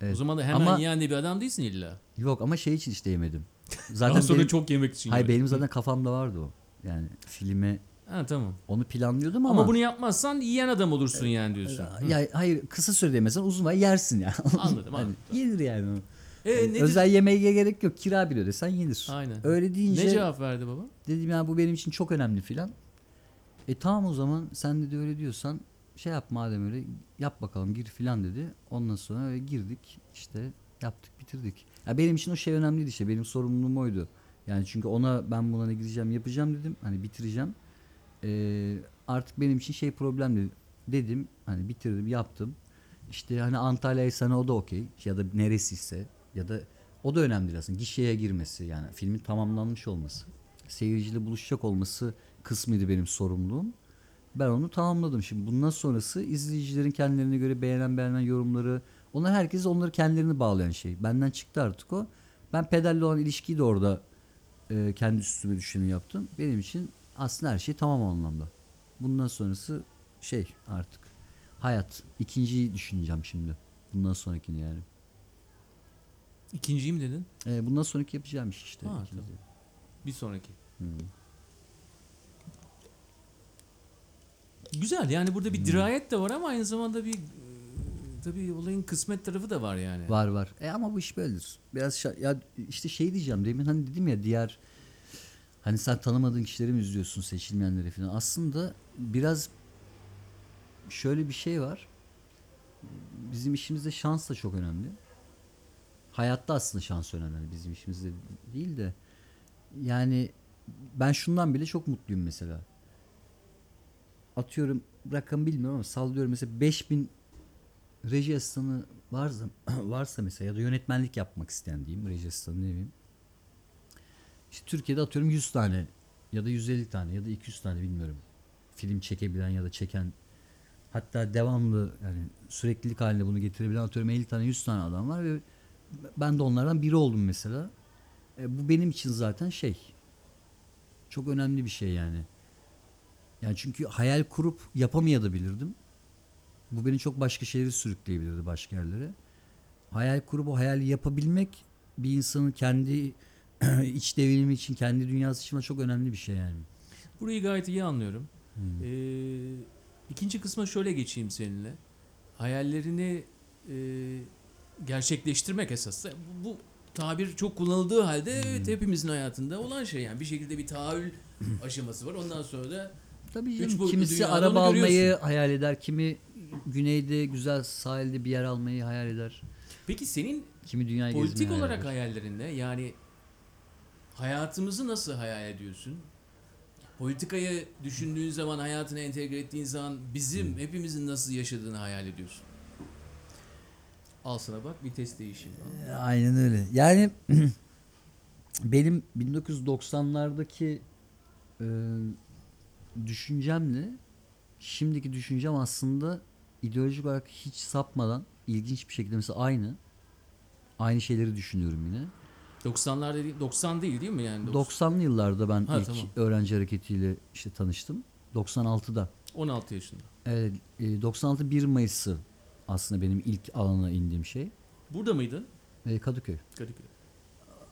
Evet. O zaman da hemen Ama- yiyen de bir adam değilsin illa. Yok ama şey için işte yemedim. Daha Zaten sonra benim, çok yemek için. hayır yemek. benim zaten kafamda vardı o. Yani filme Ha tamam. onu planlıyordum ama, Ama, bunu yapmazsan yiyen adam olursun yani diyorsun. ya hayır kısa sürede yemesen uzun var yersin ya. Anladım, hani anladım. yenir yani. E, Yani nedir? Özel yemeğe gerek yok. Kira bile ödesen yenir. Aynen. Öyle deyince Ne cevap verdi baba? dedim ya bu benim için çok önemli filan. E tamam o zaman sen de öyle diyorsan şey yap madem öyle yap bakalım gir filan dedi. Ondan sonra öyle girdik işte yaptık bitirdik. Ya benim için o şey önemliydi işte benim sorumluluğum oydu. Yani çünkü ona ben buna ne gideceğim yapacağım dedim hani bitireceğim. Ee, artık benim için şey problemdi dedim hani bitirdim yaptım. İşte hani Antalya'ysa o da okey ya da neresiyse ya da o da önemli aslında gişeye girmesi yani filmin tamamlanmış olması seyirciyle buluşacak olması kısmıydı benim sorumluluğum. Ben onu tamamladım. Şimdi bundan sonrası izleyicilerin kendilerine göre beğenen beğenen yorumları. Onlar herkes onları kendilerini bağlayan şey. Benden çıktı artık o. Ben pederle olan ilişkiyi de orada e, kendi üstüme düşeni yaptım. Benim için aslında her şey tamam anlamda. Bundan sonrası şey artık hayat. İkinciyi düşüneceğim şimdi. Bundan sonrakini yani. İkinciyi mi dedin? Ee, bundan sonraki yapacağım iş işte. Ha, ikinci. Bir sonraki. Hmm. Güzel yani burada bir dirayet de var ama aynı zamanda bir e, tabii olayın kısmet tarafı da var yani. Var var. E ama bu iş böyledir. Biraz şa- ya işte şey diyeceğim demin hani dedim ya diğer hani sen tanımadığın kişileri mi izliyorsun seçilmeyenleri falan. Aslında biraz şöyle bir şey var. Bizim işimizde şans da çok önemli. Hayatta aslında şans önemli. Hani bizim işimizde değil de yani ben şundan bile çok mutluyum mesela. Atıyorum rakam bilmiyorum ama sallıyorum mesela 5000 reji asistanı varsa, varsa mesela ya da yönetmenlik yapmak isteyen diyeyim reji asistanı ne bileyim. İşte Türkiye'de atıyorum 100 tane ya da 150 tane ya da 200 tane bilmiyorum. Film çekebilen ya da çeken hatta devamlı yani süreklilik halinde bunu getirebilen atıyorum 50 tane 100 tane adam var ve ben de onlardan biri oldum mesela. E, bu benim için zaten şey çok önemli bir şey yani. Yani çünkü hayal kurup yapamayabilirdim. Bu beni çok başka şeylere sürükleyebilirdi başka yerlere. Hayal kurup o hayali yapabilmek bir insanın kendi iç devinimi için, kendi dünyası için çok önemli bir şey yani. Burayı gayet iyi anlıyorum. Hmm. Ee, ikinci kısma şöyle geçeyim seninle. Hayallerini e, gerçekleştirmek esas. Bu, bu tabir çok kullanıldığı halde evet hepimizin hayatında olan şey yani bir şekilde bir tahayyül aşaması var. Ondan sonra da Tabii canım, kimisi araba almayı hayal eder, kimi güneyde güzel sahilde bir yer almayı hayal eder. peki senin Kimi dünyayı politik hayal olarak eder. hayallerinde yani hayatımızı nasıl hayal ediyorsun? Politikayı düşündüğün zaman, hayatına entegre ettiğin zaman bizim hepimizin nasıl yaşadığını hayal ediyorsun. Al sana bak vites değişimi. Aynen öyle. Yani benim 1990'lardaki e, düşüncemle şimdiki düşüncem aslında ideolojik olarak hiç sapmadan ilginç bir şekilde mesela aynı. Aynı şeyleri düşünüyorum yine. 90'lar değil, 90 değil değil mi yani? 90'lı yıllarda ben Ha, ilk tamam. öğrenci hareketiyle işte tanıştım. 96'da. 16 yaşında. Evet, e, 96 1 Mayıs'ı aslında benim ilk alana indiğim şey. Burada mıydın? E, Kadıköy. Kadıköy.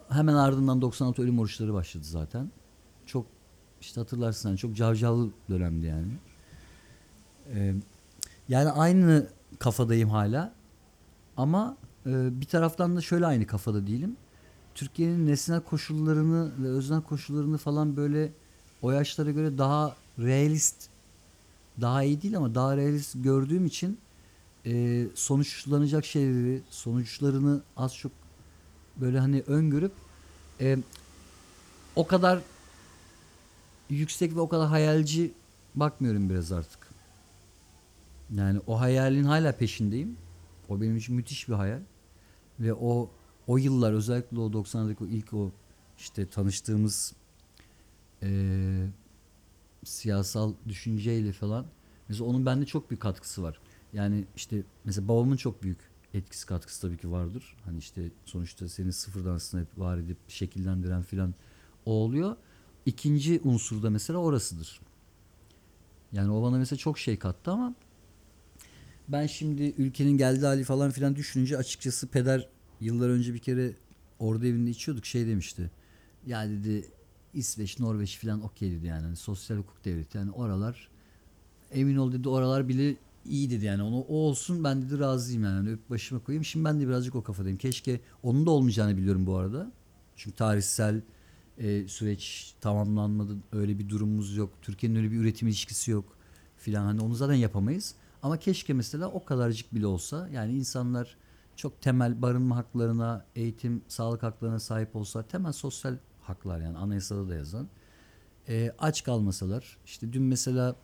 Hemen ardından 96 ölüm oruçları başladı zaten. Çok işte hatırlarsın hani çok cavcavlı dönemdi yani. Ee, yani aynı kafadayım hala. Ama e, bir taraftan da şöyle aynı kafada değilim. Türkiye'nin nesnel koşullarını ve öznel koşullarını falan böyle o yaşlara göre daha realist daha iyi değil ama daha realist gördüğüm için e, sonuçlanacak şeyleri, sonuçlarını az çok böyle hani öngörüp e, o kadar yüksek ve o kadar hayalci bakmıyorum biraz artık. Yani o hayalin hala peşindeyim. O benim için müthiş bir hayal. Ve o o yıllar özellikle o 90'daki o ilk o işte tanıştığımız e, siyasal düşünceyle falan mesela onun bende çok büyük katkısı var. Yani işte mesela babamın çok büyük etkisi katkısı tabii ki vardır. Hani işte sonuçta seni sıfırdan aslında hep var edip şekillendiren filan o oluyor. İkinci unsur da mesela orasıdır. Yani o bana mesela çok şey kattı ama ben şimdi ülkenin geldiği hali falan filan düşününce açıkçası peder yıllar önce bir kere orada evinde içiyorduk şey demişti. Ya dedi İsveç, Norveç filan okey dedi yani. Hani sosyal hukuk devleti yani oralar emin ol dedi oralar bile iyi dedi yani onu o olsun ben dedi razıyım yani Hani öp başıma koyayım. Şimdi ben de birazcık o kafadayım. Keşke onun da olmayacağını biliyorum bu arada. Çünkü tarihsel e, süreç tamamlanmadı. Öyle bir durumumuz yok. Türkiye'nin öyle bir üretim ilişkisi yok filan. Hani onu zaten yapamayız. Ama keşke mesela o kadarcık bile olsa yani insanlar çok temel barınma haklarına, eğitim, sağlık haklarına sahip olsa temel sosyal haklar yani anayasada da yazan. E, aç kalmasalar. işte dün mesela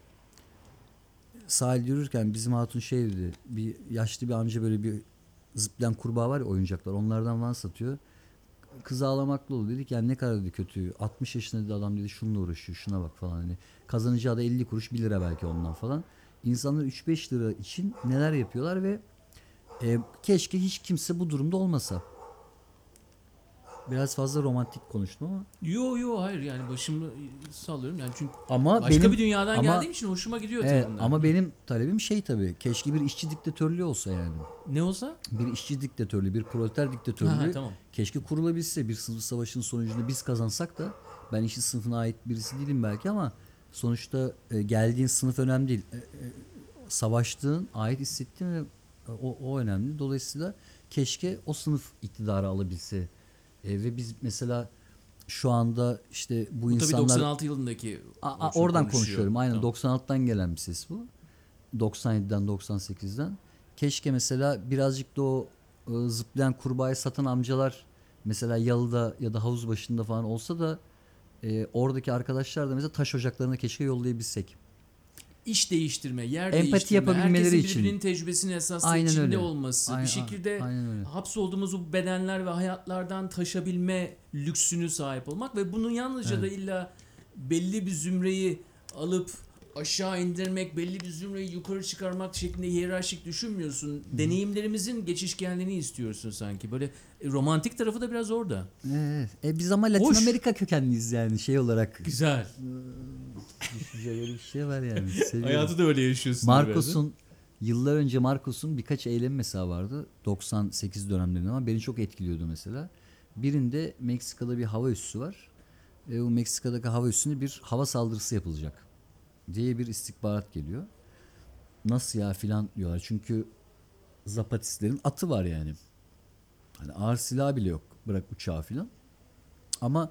sahil yürürken bizim hatun şey dedi. Bir yaşlı bir amca böyle bir zıplayan kurbağa var ya oyuncaklar. Onlardan van satıyor. Kız ağlamaklı oldu. Dedik yani ne kadar dedi kötü. 60 yaşında dedi adam dedi şununla uğraşıyor. Şuna bak falan. Hani kazanacağı da 50 kuruş 1 lira belki ondan falan. İnsanlar 3-5 lira için neler yapıyorlar ve e, keşke hiç kimse bu durumda olmasa. Biraz fazla romantik konuştum ama. Yo yo hayır yani başımı sallıyorum yani çünkü Ama başka benim bir dünyadan ama- geldiğim için hoşuma gidiyor Evet, tabii ama benim talebim şey tabii. Keşke bir işçi diktatörlüğü olsa yani. ne olsa? Bir işçi diktatörlüğü, bir proleter diktatörlüğü. Ha, tamam. Keşke kurulabilse. Bir sınıf savaşının sonucunda biz kazansak da ben işçi sınıfına ait birisi değilim belki ama sonuçta e, geldiğin sınıf önemli değil. E, e, savaştığın, ait hissettiğin ve o, o önemli. Dolayısıyla keşke o sınıf iktidarı alabilse. E, ve biz mesela şu anda işte bu, Bu tabii insanlar 96 yılındaki A- a- oradan konuşuyor. konuşuyorum. Aynen Tamam. 96'dan gelen bir ses bu. 97'den 98'den. Keşke mesela birazcık da o e, zıplayan kurbağayı satan amcalar mesela yalıda ya da havuz başında falan olsa da e, oradaki arkadaşlar da mesela taş ocaklarına keşke yollayabilsek. İş değiştirme, yer Empati değiştirme, yapabilmeleri herkesin için. birbirinin tecrübesinin Aynen içinde öyle. olması, Aynen- bir şekilde aynen öyle. hapsolduğumuz bu bedenler ve hayatlardan taşabilme lüksünü sahip olmak ve bunun yalnızca da illa belli bir zümreyi alıp aşağı indirmek, belli bir zümreyi yukarı çıkarmak şeklinde hiyerarşik düşünmüyorsun. Deneyimlerimizin geçişkenliğini istiyorsun sanki. Böyle e, romantik tarafı da biraz orada. Evet. E biz ama Latin Hoş. Amerika kökenliyiz yani şey olarak. Güzel. Düşünce öyle bir şey var yani. Seviyorum. Hayatı da öyle yaşıyorsun. Marcos'un yıllar önce Marcos'un birkaç eylemi mesela vardı. 98 dönemlerinde ama beni çok etkiliyordu mesela. Birinde Meksika'da bir hava üssü var. Ve bu Meksika'daki hava üssüne bir hava saldırısı yapılacak diye bir istihbarat geliyor. Nasıl ya filan diyorlar. Çünkü Zapatistlerin atı var yani. Hani ağır silah bile yok. Bırak uçağı filan. Ama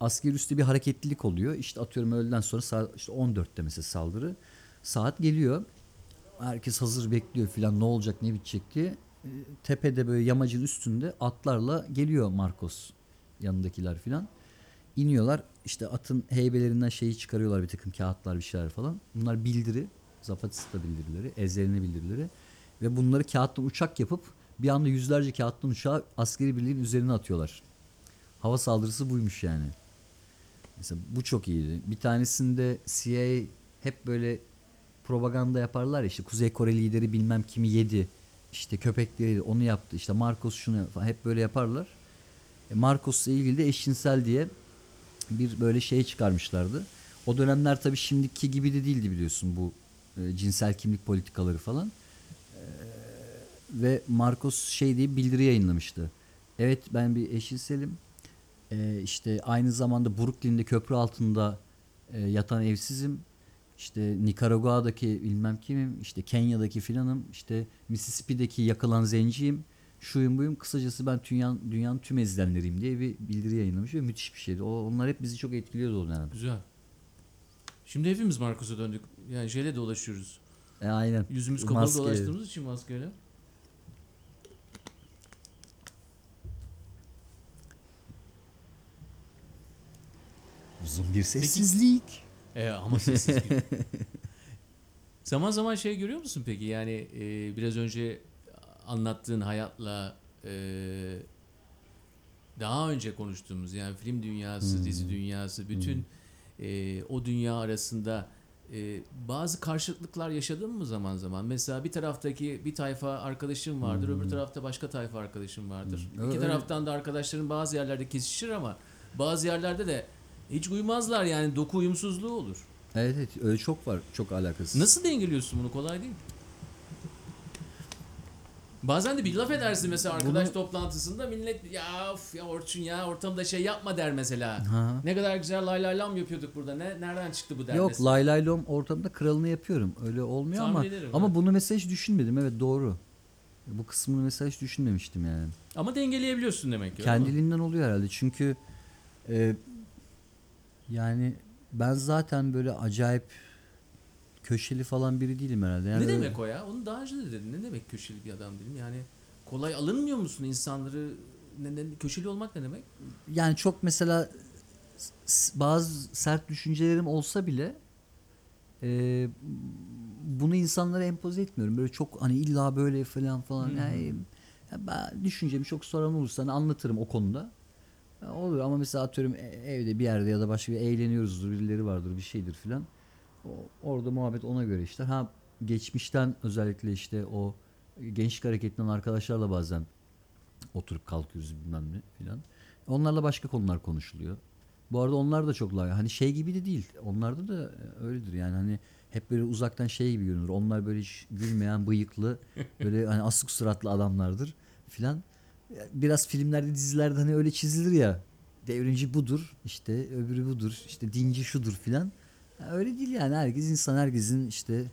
asker üstü bir hareketlilik oluyor. İşte atıyorum öğleden sonra saat işte 14'te mesela saldırı. Saat geliyor. Herkes hazır bekliyor filan ne olacak ne bitecek diye. E, Tepede böyle yamacın üstünde atlarla geliyor Marcos yanındakiler filan. İniyorlar işte atın heybelerinden şeyi çıkarıyorlar bir takım kağıtlar bir şeyler falan. Bunlar bildiri. Zapatista bildirileri, ezlerine bildirileri. Ve bunları kağıttan uçak yapıp bir anda yüzlerce kağıttan uçağı askeri birliğin üzerine atıyorlar. Hava saldırısı buymuş yani. Mesela bu çok iyiydi. Bir tanesinde CIA hep böyle propaganda yaparlar ya işte Kuzey Kore lideri bilmem kimi yedi. İşte köpekleri onu yaptı. İşte Marcos şunu falan hep böyle yaparlar. E Marcos'la ilgili de eşcinsel diye bir böyle şey çıkarmışlardı. O dönemler tabii şimdiki gibi de değildi biliyorsun bu e, cinsel kimlik politikaları falan. E, ve Marcos şey diye bildiri yayınlamıştı. Evet ben bir eşcinselim. E, işte aynı zamanda Brooklyn'de köprü altında e, yatan evsizim. İşte Nikaragua'daki bilmem kimim, işte Kenya'daki filanım, işte Mississippi'deki yakılan zenciyim, şuyum buyum. Kısacası ben dünyanın, dünyanın tüm ezilenleriyim diye bir bildiri yayınlamış ve müthiş bir şeydi. O, onlar hep bizi çok etkiliyordu o dönem. Güzel. Şimdi hepimiz Marcos'a döndük. Yani jele dolaşıyoruz. E, aynen. Yüzümüz kapalı dolaştığımız için maskeyle. Uzun bir sessizlik. E, ama sessiz bir- Zaman zaman şey görüyor musun peki? Yani e, biraz önce anlattığın hayatla e, daha önce konuştuğumuz yani film dünyası, Hmm. dizi dünyası, bütün e, o dünya arasında e, bazı karşıtlıklar yaşadın mı zaman zaman? Mesela bir taraftaki bir tayfa arkadaşın vardır, öbür tarafta başka tayfa arkadaşın vardır. Hmm. İki Öyle. taraftan da arkadaşların bazı yerlerde kesişir ama bazı yerlerde de hiç uymazlar yani doku uyumsuzluğu olur. Evet, evet öyle çok var. Çok alakası. Nasıl dengeliyorsun bunu? Kolay değil. Bazen de bir laf edersin mesela arkadaş Bunu- toplantısında millet ya of ya Orçun ya ortamda şey yapma der mesela. Ha. Ne kadar güzel lay lay lam yapıyorduk burada. Ne nereden çıktı bu der Yok mesela. lay lay lom ortamda kralını yapıyorum. Öyle olmuyor Tahmin ama ederim, ama evet. bunu mesela hiç düşünmedim. Evet doğru. Bu kısmını mesela hiç düşünmemiştim yani. Ama dengeleyebiliyorsun demek ki. Kendiliğinden oluyor herhalde. Çünkü e, yani ben zaten böyle acayip köşeli falan biri değilim herhalde. Yani ne öyle- demek o ya? Onu daha önce de dedin. Ne demek köşeli bir adam dedim. Yani kolay alınmıyor musun insanları? Ne, ne- köşeli olmak ne demek? Yani çok mesela bazı sert düşüncelerim olsa bile e, bunu insanlara empoze etmiyorum. Böyle çok hani illa böyle falan falan. Hmm. Yani, ya ben düşüncemi çok soran olursa hani anlatırım o konuda. Olur ama mesela atıyorum e- evde bir yerde ya da başka bir eğleniyoruzdur, birileri vardır, bir şeydir filan. Orada muhabbet ona göre işte. Ha geçmişten özellikle işte o gençlik hareketinden arkadaşlarla bazen oturup kalkıyoruz bilmem ne filan. Onlarla başka konular konuşuluyor. Bu arada onlar da çok like. Hani şey gibi de değil. Onlarda da öyledir yani hani hep böyle uzaktan şey gibi görünür. Onlar böyle hiç gülmeyen, bıyıklı, böyle hani asık suratlı adamlardır filan. Biraz filmlerde, dizilerde hani öyle çizilir ya. Devrimci budur, işte öbürü budur, işte dinci şudur filan. Öyle değil yani. Herkes insan, herkesin işte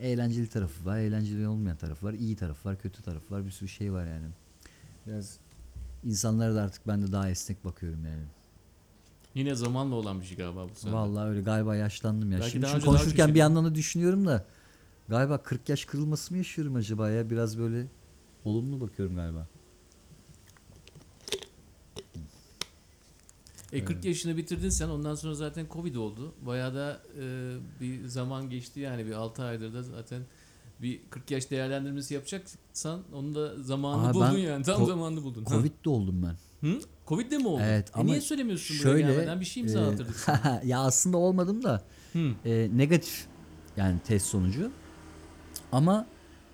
eğlenceli tarafı var, eğlenceli olmayan tarafı var, iyi tarafı var, kötü tarafı var. Bir sürü şey var yani. Biraz insanlara da artık ben de daha esnek bakıyorum yani. Yine zamanla olan bir şey galiba bu sende. Vallahi öyle galiba yaşlandım ya. Belki Şimdi daha konuşurken bir şey- yandan da düşünüyorum da galiba 40 yaş kırılması mı yaşıyorum acaba ya? Biraz böyle olumlu bakıyorum galiba. E 40 yaşını bitirdin sen ondan sonra zaten Covid oldu. Bayağı da e, bir zaman geçti yani bir 6 aydır da zaten bir 40 yaş değerlendirmesi yapacaksan onu da zamanını Aa, buldun yani tam ko- zamanını buldun. Covid'de oldum ben. Hı? Covid'de mi oldu? Evet, e ama niye söylemiyorsun buraya Şöyle gelmeden bir şey imza e, ya aslında olmadım da Hı. e, negatif yani test sonucu. Ama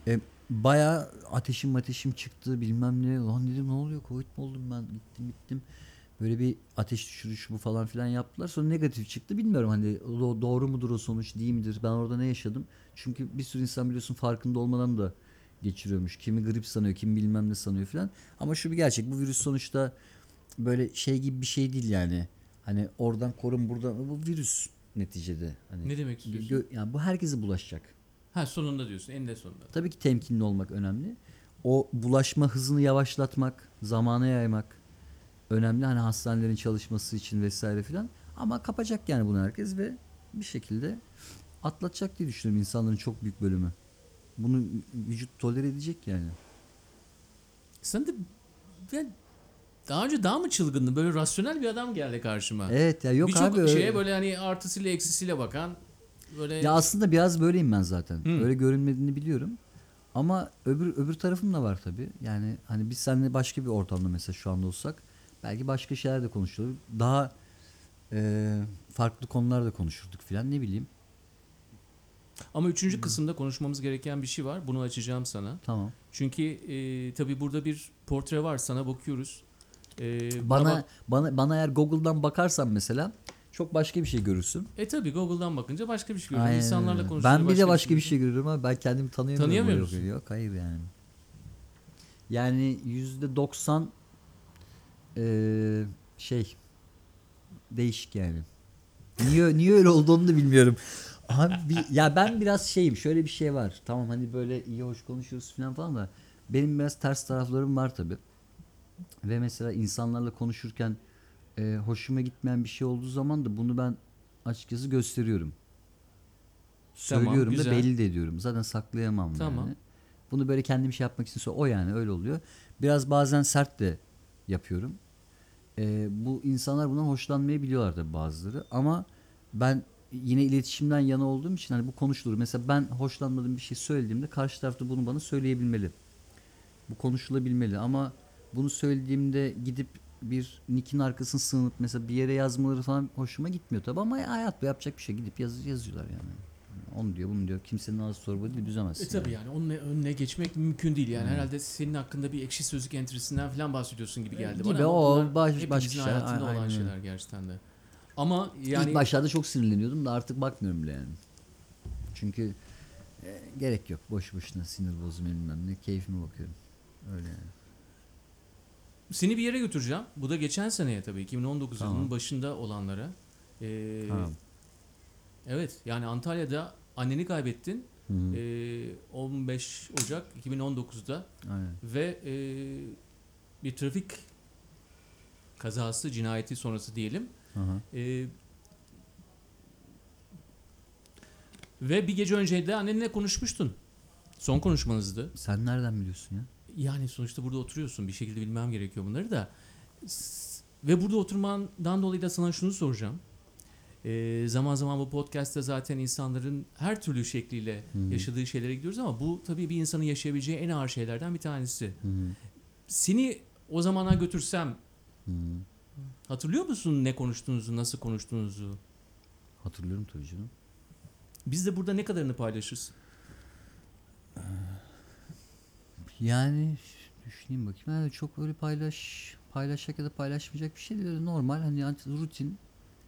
e, bayağı ateşim ateşim çıktı bilmem ne. Lan dedim ne oluyor Covid mi oldum ben gittim gittim. Böyle bir ateş düşürüş bu falan filan yaptılar. Sonra negatif çıktı. Bilmiyorum hani do- doğru mudur o sonuç değil midir? Ben orada ne yaşadım? Çünkü bir sürü insan biliyorsun farkında olmadan da geçiriyormuş. Kimi grip sanıyor, kimi bilmem ne sanıyor filan. Ama şu bir gerçek. Bu virüs sonuçta böyle şey gibi bir şey değil yani. Hani oradan korun buradan. Bu virüs neticede. Hani Ne demek istiyorsun? Yani bu herkese bulaşacak. Ha sonunda diyorsun en de sonunda. Tabii ki temkinli olmak önemli. O bulaşma hızını yavaşlatmak, zamana yaymak önemli. Hani hastanelerin çalışması için vesaire filan. Ama kapacak yani bunu herkes ve bir şekilde atlatacak diye düşünüyorum insanların çok büyük bölümü. Bunu vücut tolere edecek yani. Sen de ben daha önce daha mı çılgındın? Böyle rasyonel bir adam geldi karşıma. Evet ya yok Birçok abi öyle. şeye böyle hani artısıyla eksisiyle bakan böyle Ya aslında biraz böyleyim ben zaten. Hı. Öyle görünmediğini biliyorum. Ama öbür öbür tarafım da var tabii. Yani hani biz seninle başka bir ortamda mesela şu anda olsak belki başka şeyler de konuşulur. Daha e, farklı konular da konuşurduk filan ne bileyim. Ama üçüncü kısımda konuşmamız gereken bir şey var. Bunu açacağım sana. Tamam. Çünkü e, tabii burada bir portre var. Sana bakıyoruz. E, Bana ama- bana bana eğer Google'dan bakarsan mesela çok başka bir şey görürsün. e tabii Google'dan bakınca başka bir şey görüyorsun. Aynen İnsanlarla konuşunca Ben bir de başka bir görüyorsun. şey görüyorum ama ben kendimi tanıyamıyorum. Tanıyamıyor musun? Yok hayır yani. Yani yüzde doksan eee, şey değişik yani. Niye niye öyle olduğunu da bilmiyorum. Abi ya ben biraz şeyim şöyle bir şey var. Tamam hani böyle iyi hoş konuşuyoruz falan falan da benim biraz ters taraflarım var tabi. Ve mesela insanlarla konuşurken e, hoşuma gitmeyen bir şey olduğu zaman da bunu ben açıkçası gösteriyorum. Tamam, Söylüyorum da güzel. belli de ediyorum. Zaten saklayamam Tamam. yani. Bunu böyle kendim şey yapmak için o yani öyle oluyor. Biraz bazen sert de yapıyorum. E, bu insanlar bundan hoşlanmayabiliyorlar tabii bazıları ama ben yine iletişimden yana olduğum için hani bu konuşulur. Mesela ben hoşlanmadığım bir şey söylediğimde karşı tarafta bunu bana söyleyebilmeli. Bu konuşulabilmeli ama bunu söylediğimde gidip bir nickin arkasına sığınıp mesela bir yere yazmaları falan hoşuma gitmiyor tabii ama hayatta yapacak bir şey gidip yaz, yazıyorlar yani. Onu diyor bunu diyor kimsenin ağzı torba değil düzemezsin. E tabii yani onun önüne geçmek mümkün değil Hmm. yani. Herhalde senin hakkında bir ekşi sözlük entrisinden falan bahsediyorsun gibi geldi Gibi, bana. ama o baş- başka şey. hayatında Aynen olan şeyler gerçekten de. Ama yani İlk başlarda çok sinirleniyordum da artık bakmıyorum bile yani. Çünkü e, gerek yok. Boş boşuna sinir bozma bilmem ne. Keyfime bakıyorum. Öyle yani. Seni bir yere götüreceğim. Bu da geçen seneye tabii 2019 Tamam. yılının başında olanlara. Ee, Tamam. Evet yani Antalya'da anneni kaybettin. Hı hı. Ee, 15 Ocak 2019'da Aynen. ve e, bir trafik kazası cinayeti sonrası diyelim. Hı hı. Ee, ve bir gece önce de annenle konuşmuştun. Son konuşmanızdı. Sen nereden biliyorsun ya? Yani sonuçta burada oturuyorsun. Bir şekilde bilmem gerekiyor bunları da. Ve burada oturmandan dolayı da sana şunu soracağım. Ee, zaman zaman bu podcast'ta zaten insanların her türlü şekliyle Hı. yaşadığı şeylere gidiyoruz ama bu tabii bir insanın yaşayabileceği en ağır şeylerden bir tanesi. Hı hı. Seni o zamana götürsem Hı hı. hatırlıyor musun ne konuştuğunuzu, nasıl konuştuğunuzu? Hatırlıyorum tabii canım. Biz de burada ne kadarını paylaşırız? Yani düşüneyim bakayım. Yani çok öyle paylaş paylaşacak ya da paylaşmayacak bir şey değil. Normal hani rutin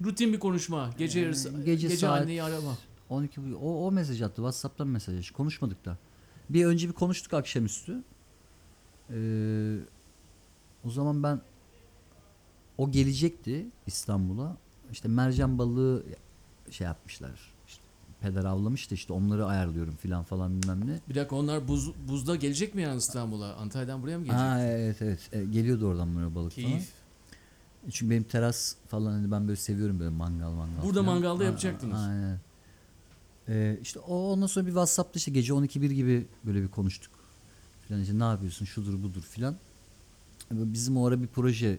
Rutin bir konuşma. Gece Ee, yarısı. gece Gece, saat- anneyi arama. 12 bu- o, o mesaj attı. WhatsApp'tan mesaj açtı. Konuşmadık da. Bir önce bir konuştuk akşamüstü. Ee, o zaman ben o gelecekti İstanbul'a. İşte mercan balığı şey yapmışlar. İşte peder avlamıştı işte onları ayarlıyorum filan falan bilmem ne. Bir dakika onlar buz, buzda gelecek mi yani İstanbul'a? Antalya'dan buraya mı gelecek? Ha evet evet. E, geliyordu oradan böyle balık falan. Keyif. Çünkü benim teras falan hani ben böyle seviyorum böyle mangal mangal. Burada falan. mangalda A- yapacaktınız. Aynen. Ee, işte o ondan sonra bir WhatsApp'ta işte gece 12-1 gibi böyle bir konuştuk. Filan işte ne yapıyorsun şudur budur filan. Bizim o ara bir proje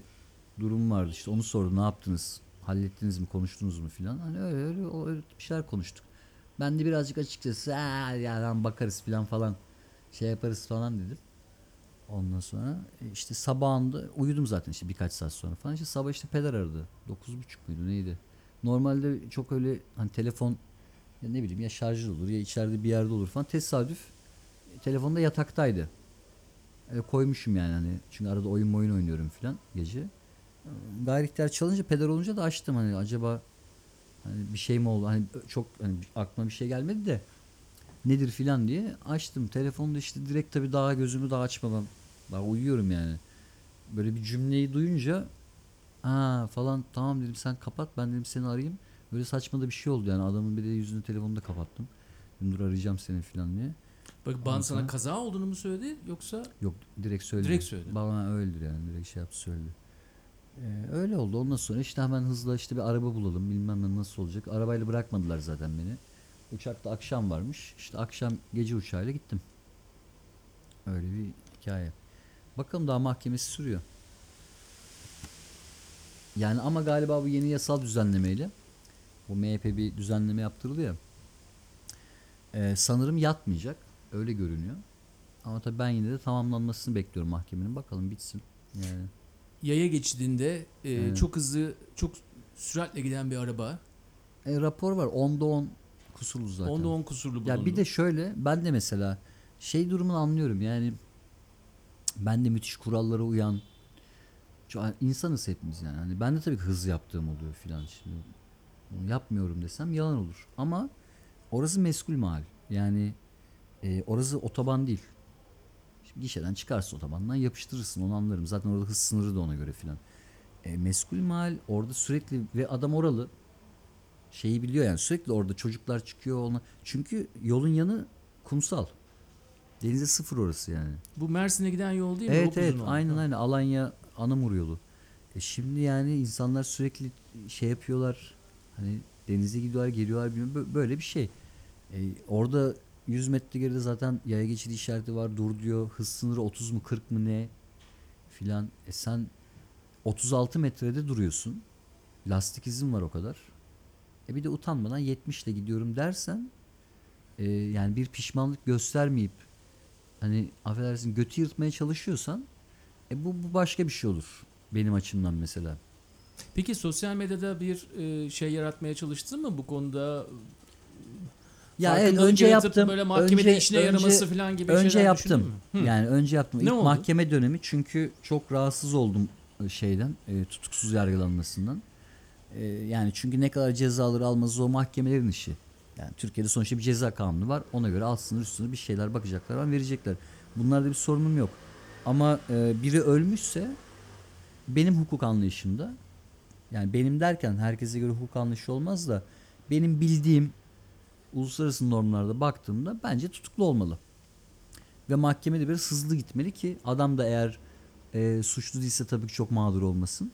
durum vardı işte onu sordu ne yaptınız hallettiniz mi konuştunuz mu filan. Hani öyle öyle, öyle bir şeyler konuştuk. Ben de birazcık açıkçası "Aa, ya lan bakarız filan falan şey yaparız falan dedim. Ondan sonra e, işte sabahında uyudum zaten işte birkaç saat sonra falan. İşte sabah işte peder aradı. Dokuz buçuk muydu neydi? Normalde çok öyle hani telefon ya ne bileyim ya şarjlı olur ya içeride bir yerde olur falan. Tesadüf e, telefonda yataktaydı. E, koymuşum yani hani çünkü arada oyun oyun oynuyorum falan gece. E, Gayri ihtiyar çalınca peder olunca da açtım hani acaba hani bir şey mi oldu hani çok hani aklıma bir şey gelmedi de nedir filan diye açtım. Telefonda işte direkt tabii daha gözümü daha açmamam. Daha uyuyorum yani. Böyle bir cümleyi duyunca ha falan tamam dedim sen kapat ben dedim seni arayayım. Böyle saçma da bir şey oldu yani adamın bir de yüzünü telefonunu da kapattım. Dedim, Dur arayacağım seni filan diye. Bak bana sana kaza olduğunu mu söyledi yoksa Yok direkt söyledi. Direkt söyledi. Bana öyledir yani direkt şey yaptı söyledi. Ee, öyle oldu. Ondan sonra işte hemen hızla işte bir araba bulalım bilmem ne nasıl olacak. Arabayla bırakmadılar zaten beni. Uçakta akşam varmış. İşte akşam gece uçağıyla gittim. Öyle bir hikaye. Bakalım daha mahkemesi sürüyor. Yani ama galiba bu yeni yasal düzenlemeyle bu MHP bir düzenleme yaptırıldı ya. Ee, sanırım yatmayacak. Öyle görünüyor. Ama tabii ben yine de tamamlanmasını bekliyorum mahkemenin. Bakalım bitsin. Yani yaya geçidinde e, Evet. çok hızlı, çok süratle giden bir araba. e, rapor var. 10'da 10 kusurlu zaten. Onda 10 kusurlu bulundu. Ya bir de şöyle ben de mesela şey durumunu anlıyorum. Yani ben de müthiş kurallara uyan insanız hepimiz yani. Hani ben de tabii ki hız yaptığım oluyor filan şimdi. Bunu yapmıyorum desem yalan olur. Ama orası meskul mahal. Yani e, orası otoban değil. Şimdi gişeden çıkarsın otobandan yapıştırırsın onu anlarım. Zaten orada hız sınırı da ona göre filan. E, meskul mahal orada sürekli ve adam oralı şeyi biliyor yani sürekli orada çocuklar çıkıyor ona. Çünkü yolun yanı kumsal. Denize sıfır orası yani. Bu Mersin'e giden yol değil mi? Evet evet olan. aynen aynen Alanya Anamur yolu. E şimdi yani insanlar sürekli şey yapıyorlar. Hani denize gidiyorlar geliyorlar bö- böyle bir şey. E, orada 100 metre geride zaten yaya geçidi işareti var dur diyor. Hız sınırı 30 mu 40 mı ne filan. E sen 36 metrede duruyorsun. Lastik izin var o kadar. E bir de utanmadan 70 ile gidiyorum dersen e, yani bir pişmanlık göstermeyip hani affedersin götü yırtmaya çalışıyorsan e bu, bu başka bir şey olur benim açımdan mesela. Peki sosyal medyada bir e, şey yaratmaya çalıştın mı bu konuda? Ya evet önce yaptım. Böyle mahkemede önce, işine önce, yaraması falan gibi önce şeyler yaptım. mü? Yani önce yaptım. Ne İlk oldu? mahkeme dönemi çünkü çok rahatsız oldum e, şeyden e, tutuksuz yargılanmasından. E, yani çünkü ne kadar cezaları alması o mahkemelerin işi. Yani Türkiye'de sonuçta bir ceza kanunu var. Ona göre alt sınır üst sınır bir şeyler bakacaklar ama verecekler. Bunlarda bir sorunum yok. Ama e, biri ölmüşse benim hukuk anlayışımda yani benim derken herkese göre hukuk anlayışı olmaz da benim bildiğim uluslararası normlarda baktığımda bence tutuklu olmalı. Ve mahkemede biraz hızlı gitmeli ki adam da eğer e, suçlu değilse tabii ki çok mağdur olmasın.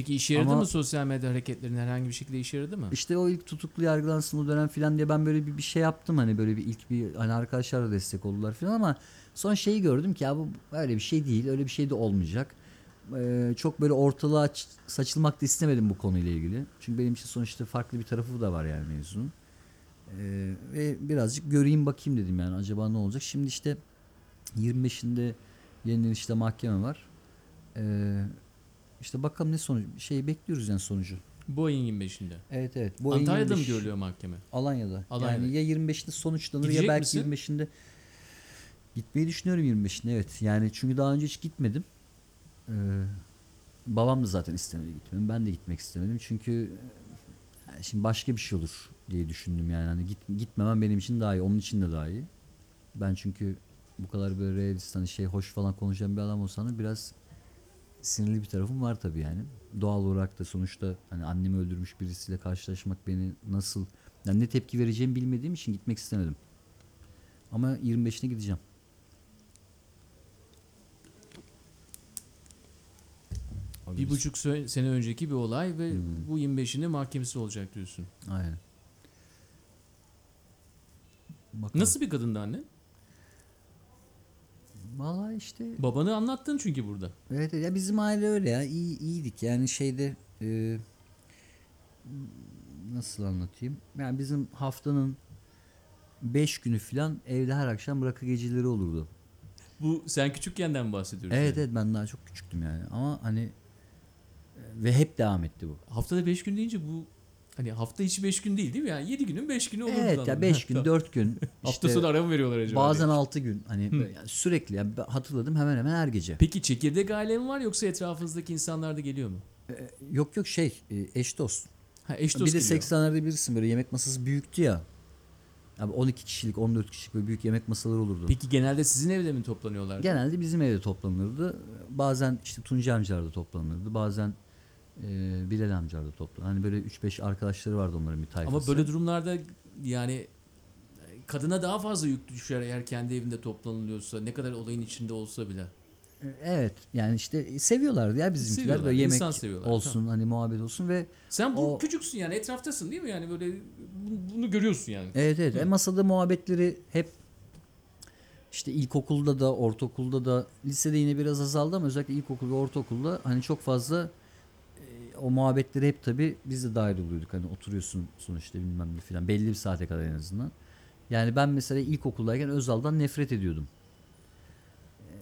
Peki işe yaradı Ama- mı sosyal medya hareketlerinin herhangi bir şekilde işe yaradı mı? İşte o ilk tutuklu yargılansın o dönem filan diye ben böyle bir, bir şey yaptım hani böyle bir ilk bir hani arkadaşlar da destek oldular filan ama son şeyi gördüm ki ya bu öyle bir şey değil öyle bir şey de olmayacak. Ee, çok böyle ortalığa saçılmak da istemedim bu konuyla ilgili. Çünkü benim için sonuçta farklı bir tarafı da var yani mevzunun. Ee, ve birazcık göreyim bakayım dedim yani acaba ne olacak. Şimdi işte 25'inde yeniden işte mahkeme var. Ee, işte bakalım ne sonuç şey bekliyoruz yani sonucu. Bu ayın 25'inde. Evet evet. Bu ayın Antalya'da mı 25 görülüyor mahkeme? Alanya'da. Alanya'da. Yani ya 25'inde sonuçlanır Gidecek ya belki misin? 25'inde gitmeyi düşünüyorum 25'inde evet. Yani çünkü daha önce hiç gitmedim. Ee, babam da zaten istemedi gitmemi. Ben de gitmek istemedim. Çünkü e, şimdi başka bir şey olur diye düşündüm yani. Hani git, gitmemem benim için daha iyi. Onun için de daha iyi. Ben çünkü bu kadar böyle realist hani şey hoş falan konuşan bir adam olsam da biraz sinirli bir tarafım var tabii yani. Doğal olarak da sonuçta hani annemi öldürmüş birisiyle karşılaşmak beni nasıl yani ne tepki vereceğimi bilmediğim için gitmek istemedim. Ama 25'ine gideceğim. Bir buçuk sö- sene önceki bir olay ve Hmm. bu 25'inde mahkemesi olacak diyorsun. Aynen. Bakalım. Nasıl bir kadındı anne? Valla işte Babanı anlattın çünkü burada. evet ya bizim aile öyle ya iyi iyiydik yani şeyde e, nasıl anlatayım yani bizim haftanın 5 günü falan evde her akşam rakı geceleri olurdu. Bu sen küçükkenden mi bahsediyorsun? Evet yani? evet ben daha çok küçüktüm yani ama hani e, ve hep devam etti bu. Haftada 5 gün deyince bu hani hafta içi 5 gün değil değil mi? Yani 7 günün 5 günü olur. Evet ya 5 gün 4 gün Hafta işte sonu ara mı veriyorlar acaba? bazen diye. 6 gün hani böyle yani sürekli yani hatırladım hemen hemen her gece. Peki çekirdek aile mi var yoksa etrafınızdaki insanlar da geliyor mu? Yok yok şey e, eş dost. Ha eş dost bir de geliyor. 80'lerde bilirsin böyle yemek masası büyüktü ya. Abi 12 kişilik 14 kişilik böyle büyük yemek masaları olurdu. Peki genelde sizin evde mi toplanıyorlar? Genelde bizim evde toplanırdı. Bazen işte Tuncay amcalarda toplanırdı. Bazen e, Bilal amcalarda toplanırdı. Hani böyle 3-5 arkadaşları vardı onların bir tayfası. Ama böyle durumlarda yani kadına daha fazla yük düşer eğer kendi evinde toplanılıyorsa ne kadar olayın içinde olsa bile. Evet yani işte seviyorlardı ya bizimkiler. Seviyorlar, Böyle yemek olsun hani muhabbet olsun ve Sen bu O- küçüksün yani etraftasın değil mi? Yani böyle bu- bunu görüyorsun yani. Evet evet. Hı. E, masada muhabbetleri hep işte ilkokulda da, ortaokulda da, lisede yine biraz azaldı ama özellikle ilkokul ve ortaokulda hani çok fazla o muhabbetleri hep tabi biz de dahil oluyorduk. Hani oturuyorsun sonuçta bilmem ne filan belli bir saate kadar en azından. Yani ben mesela ilkokuldayken Özal'dan nefret ediyordum. E,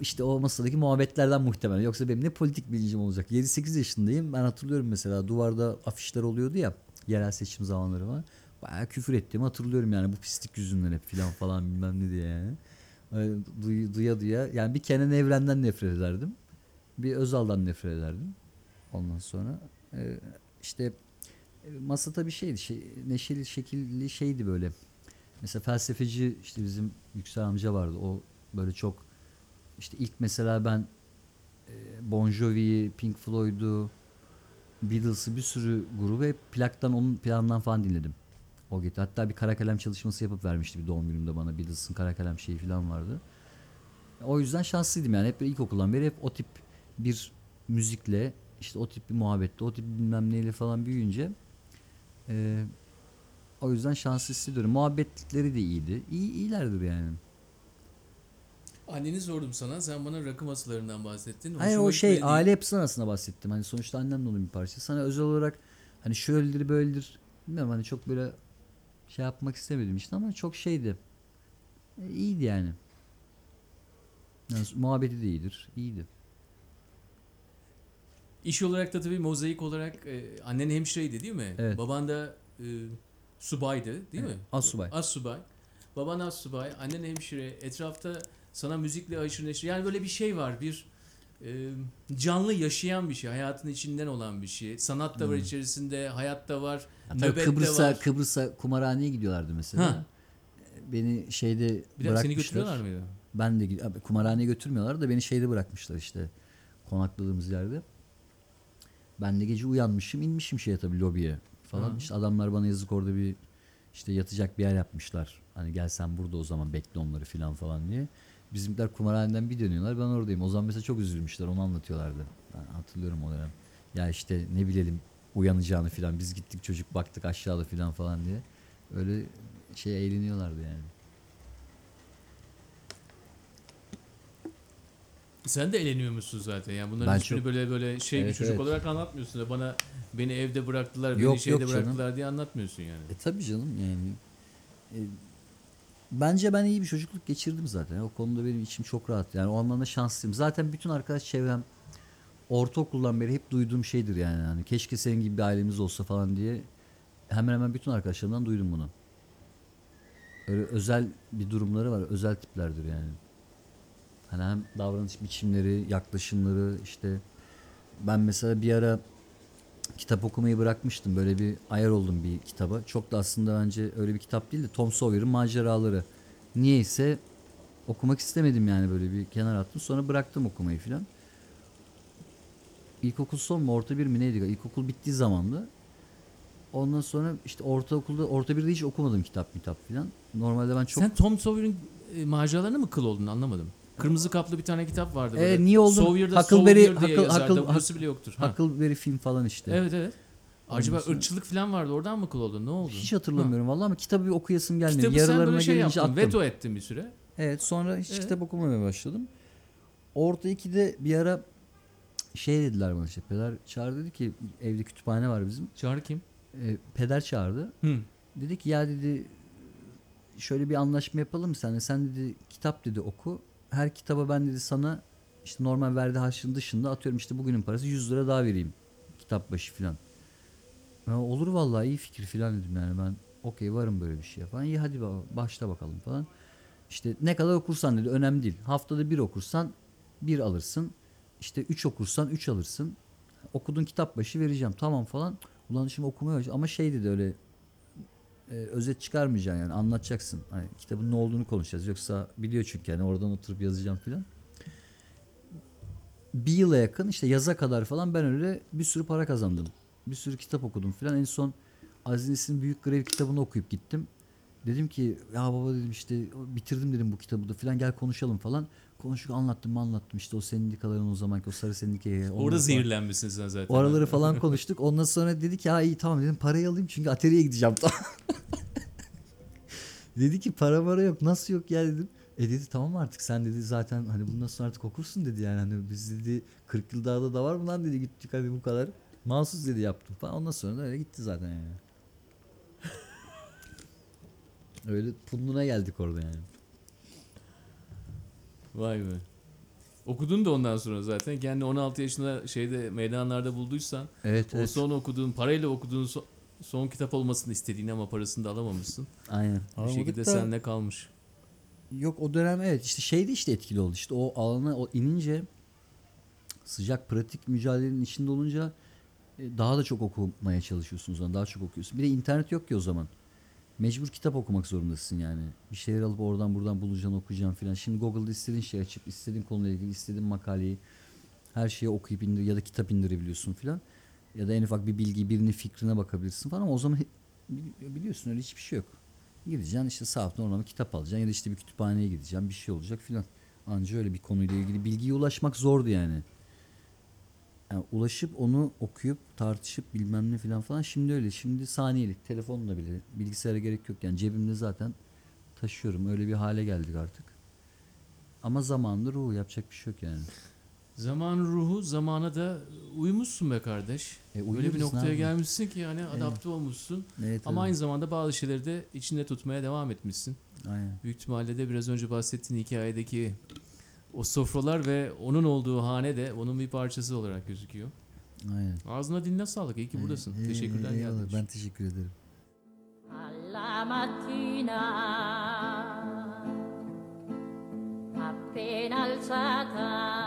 İşte o masadaki muhabbetlerden muhtemelen. Yoksa benim ne politik bilincim olacak. 7-8 yaşındayım. Ben hatırlıyorum mesela duvarda afişler oluyordu ya. Yerel seçim zamanları var. Bayağı küfür ettiğimi hatırlıyorum yani bu pislik yüzünden hep filan falan bilmem ne diye yani. Duy- duya duya. Yani bir Kenan Evren'den nefret ederdim. Bir Özal'dan nefret ederdim. Ondan sonra e, işte masa tabii şeydi. Şey, neşeli şekilli şeydi böyle. Mesela felsefeci işte bizim Yüksel amca vardı. O böyle çok işte ilk mesela ben e, Bon Jovi'yi, Pink Floyd'u, Beatles'ı bir sürü grubu hep plaktan onun planından falan dinledim. O gitti. Hatta bir kara kalem çalışması yapıp vermişti bir doğum günümde bana. Beatles'ın kara kalem şeyi falan vardı. O yüzden şanslıydım yani. Hep ilkokuldan beri hep o tip bir müzikle işte o tip bir muhabbette, o tip bilmem neyle falan büyüyünce e, o yüzden şanslı hissediyorum. Muhabbetleri de iyiydi. İyi, iyilerdir yani. Anneni sordum sana. Sen bana rakı masalarından bahsettin. Hayır Hoşuma o şey gitmedi. aile yapısından aslında bahsettim. Hani sonuçta annem de onun bir parçası. Sana özel olarak hani şöyledir böyledir bilmiyorum hani çok böyle şey yapmak istemedim işte ama çok şeydi. E, iyiydi yani. yani. Muhabbeti de iyidir. iyiydi. İş olarak da tabii mozaik olarak e, annen hemşireydi değil mi? Evet. Baban da e, subaydı değil mi? Assubay. Assubay. Baban assubay, annen hemşire. Etrafta sana müzikle aşırı neşir. Yani böyle bir şey var. Bir e, canlı yaşayan bir şey. Hayatın içinden olan bir şey. Sanat da var Hmm. içerisinde. Hayat da var. Nöbet Kıbrıs'a var. Kıbrıs'a kumarhaneye gidiyorlardı mesela. Ha. Beni şeyde Bir dakika seni bırakmışlar. götürüyorlar mıydı? Ben de kumarhaneye götürmüyorlar da beni şeyde bırakmışlar işte konakladığımız yerde. Ben de gece uyanmışım inmişim şeye tabii lobiye falan. Hı. İşte adamlar bana yazık orada bir işte yatacak bir yer yapmışlar. Hani gel sen burada o zaman bekle onları filan falan diye. Bizimkiler kumarhaneden bir dönüyorlar ben oradayım. O zaman mesela çok üzülmüşler onu anlatıyorlardı. Ben hatırlıyorum o dönem. Ya işte ne bilelim uyanacağını filan biz gittik çocuk baktık aşağıda filan falan diye. Öyle şey eğleniyorlardı yani. Sen de eğleniyormuşsun zaten. Yani bunların Ben hiçbirini çok- böyle böyle şey bir Evet, çocuk evet. olarak anlatmıyorsun da bana beni evde bıraktılar, beni Yok, şeyde yok canım. bıraktılar diye anlatmıyorsun yani. E tabii canım yani. E, bence ben iyi bir çocukluk geçirdim zaten. O konuda benim içim çok rahat. Yani o anlamda şanslıyım. Zaten bütün arkadaş çevrem ortaokuldan beri hep duyduğum şeydir yani. yani. Keşke senin gibi bir ailemiz olsa falan diye hemen hemen bütün arkadaşlarımdan duydum bunu. Öyle özel bir durumları var. Özel tiplerdir yani. Hani hem davranış biçimleri, yaklaşımları işte ben mesela bir ara kitap okumayı bırakmıştım. Böyle bir ayar oldum bir kitaba. Çok da aslında bence öyle bir kitap değil de Tom Sawyer'ın maceraları. Niyeyse okumak istemedim yani böyle bir kenar attım. Sonra bıraktım okumayı filan. İlkokul son mu orta bir mi neydi? İlkokul bittiği zamandı. Ondan sonra işte ortaokulda orta birde hiç okumadım kitap kitap filan. Normalde ben çok Sen Tom Sawyer'ın e, maceralarına mı kıl oldun anlamadım. Kırmızı kaplı bir tane kitap vardı böyle. Ee, niye oldun? Sawyer'da Huckleberry- Sawyer diye Huckle- yazar. Huckle- W'su bile yoktur. Ha. Huckleberry film falan işte. Evet evet. Acaba sonra- ırkçılık falan vardı oradan mı kıl oldun ne oldu? Hiç hatırlamıyorum vallahi ama kitabı bir okuyasım gelmedi. Kitabı sen Yarılarına böyle şey yaptın, attım. veto ettin bir süre. Evet sonra hiç Evet. kitap okumamaya başladım. Orta 2'de bir ara şey dediler bana işte peder çağırdı dedi ki evde kütüphane var bizim. Çağrı kim? E, peder çağırdı. Hı. Dedi ki ya dedi şöyle bir anlaşma yapalım seninle. Sen dedi kitap dedi oku. Her kitaba ben dedi sana işte normal verdiği harçlığın dışında atıyorum işte bugünün parası 100 lira daha vereyim. Kitap başı filan. Olur vallahi iyi fikir filan dedim yani ben okey varım böyle bir şeye falan. İyi hadi ba- başla bakalım falan. İşte ne kadar okursan dedi önemli değil. Haftada bir okursan bir alırsın. İşte üç okursan üç alırsın. Okuduğun kitap başı vereceğim tamam falan. Ulan şimdi okumaya ama şey dedi öyle e, özet çıkarmayacaksın yani anlatacaksın. Hani kitabın ne olduğunu konuşacağız. Yoksa biliyor çünkü yani oradan oturup yazacağım filan. Bir yıla yakın işte yaza kadar falan ben öyle bir sürü para kazandım. Bir sürü kitap okudum filan. En son Aziz Büyük Grev kitabını okuyup gittim. Dedim ki ya baba dedim işte bitirdim dedim bu kitabı da filan gel konuşalım falan. Konuştuk anlattım anlattım işte o sendikaların o zamanki o sarı sendikaya. Orada zehirlenmişsin sen zaten. o araları falan konuştuk. Ondan sonra dedi ki ha iyi tamam dedim parayı alayım çünkü atölyeye gideceğim. dedi ki para para yok nasıl yok ya dedim. E dedi tamam artık sen dedi zaten hani bundan sonra artık okursun dedi yani hani biz dedi 40 yıl daha da, da var mı lan dedi gittik hadi bu kadar. Mahsus dedi yaptım falan ondan sonra da öyle gitti zaten yani. öyle punduna geldik orada yani. Vay be. Okudun da ondan sonra zaten. Kendi 16 yaşında şeyde meydanlarda bulduysan Evet o evet son okuduğun, parayla okuduğun so- son kitap olmasını istediğin ama parasını da alamamışsın. aynen. Bir şekilde sende kalmış. Yok o dönem evet işte şeyde işte etkili oldu işte o alana o inince sıcak pratik mücadelenin içinde olunca e, daha da çok okumaya çalışıyorsunuz daha çok okuyorsun. Bir de internet yok ki o zaman. Mecbur kitap okumak zorundasın yani. Bir şeyler alıp oradan buradan bulacaksın okuyacaksın filan. Şimdi Google'da istediğin şeyi açıp istediğin konuyla ilgili istediğin makaleyi her şeyi okuyup indir ya da kitap indirebiliyorsun filan. Ya da en ufak bir bilgi birinin fikrine bakabilirsin falan ama o zaman biliyorsun öyle hiçbir şey yok. Gideceksin işte sahafta oradan kitap alacaksın ya da işte bir kütüphaneye gideceksin bir şey olacak filan. Anca öyle bir konuyla ilgili bilgiye ulaşmak zordu yani. Yani ulaşıp onu okuyup tartışıp bilmem ne filan falan şimdi öyle. Şimdi saniyelik telefonla bile bilgisayara gerek yok yani cebimde zaten taşıyorum. Öyle bir hale geldik artık. Ama zamanında ruhu yapacak bir şey yok yani. Zaman ruhu zamana da uymuşsun be kardeş. E, Böyle bir uyuyoruz, ne noktaya yapalım? gelmişsin ki yani adapte olmuşsun. Evet, Ama evet. aynı zamanda bazı şeyleri de içinde tutmaya devam etmişsin. Aynen. Büyük ihtimalle de biraz önce bahsettiğin hikayedeki o sofralar ve onun olduğu hane de onun bir parçası olarak gözüküyor. Aynen. Ağzına diline sağlık. İyi ki buradasın. Ee, Teşekkürler geldiğin için. Ben teşekkür ederim. alla mattina appena alzata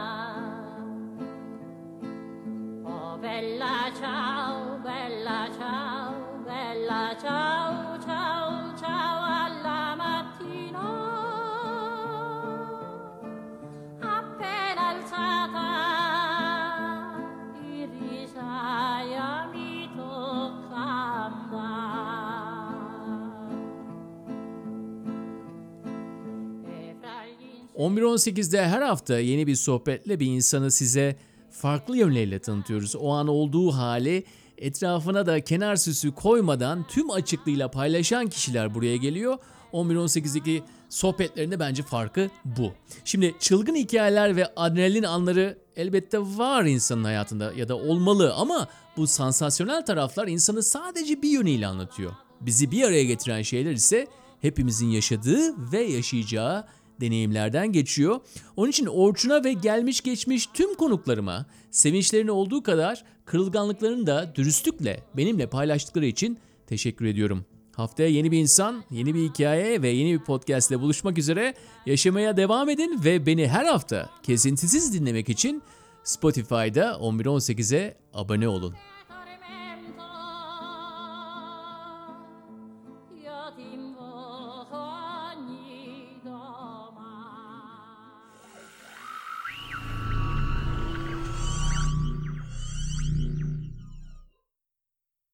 11.18'de her hafta yeni bir sohbetle bir insanı size farklı yönleriyle tanıtıyoruz. O an olduğu hali etrafına da kenar süsü koymadan tüm açıklığıyla paylaşan kişiler buraya geliyor. 11.18'deki sohbetlerinde bence farkı bu. Şimdi çılgın hikayeler ve adrenalin anları elbette var insanın hayatında ya da olmalı ama bu sansasyonel taraflar insanı sadece bir yönüyle anlatıyor. Bizi bir araya getiren şeyler ise hepimizin yaşadığı ve yaşayacağı deneyimlerden geçiyor. Onun için Orçun'a ve gelmiş geçmiş tüm konuklarıma sevinçlerini olduğu kadar kırılganlıklarını da dürüstlükle benimle paylaştıkları için teşekkür ediyorum. Haftaya yeni bir insan, yeni bir hikaye ve yeni bir podcast ile buluşmak üzere yaşamaya devam edin ve beni her hafta kesintisiz dinlemek için Spotify'da 1118'e abone olun.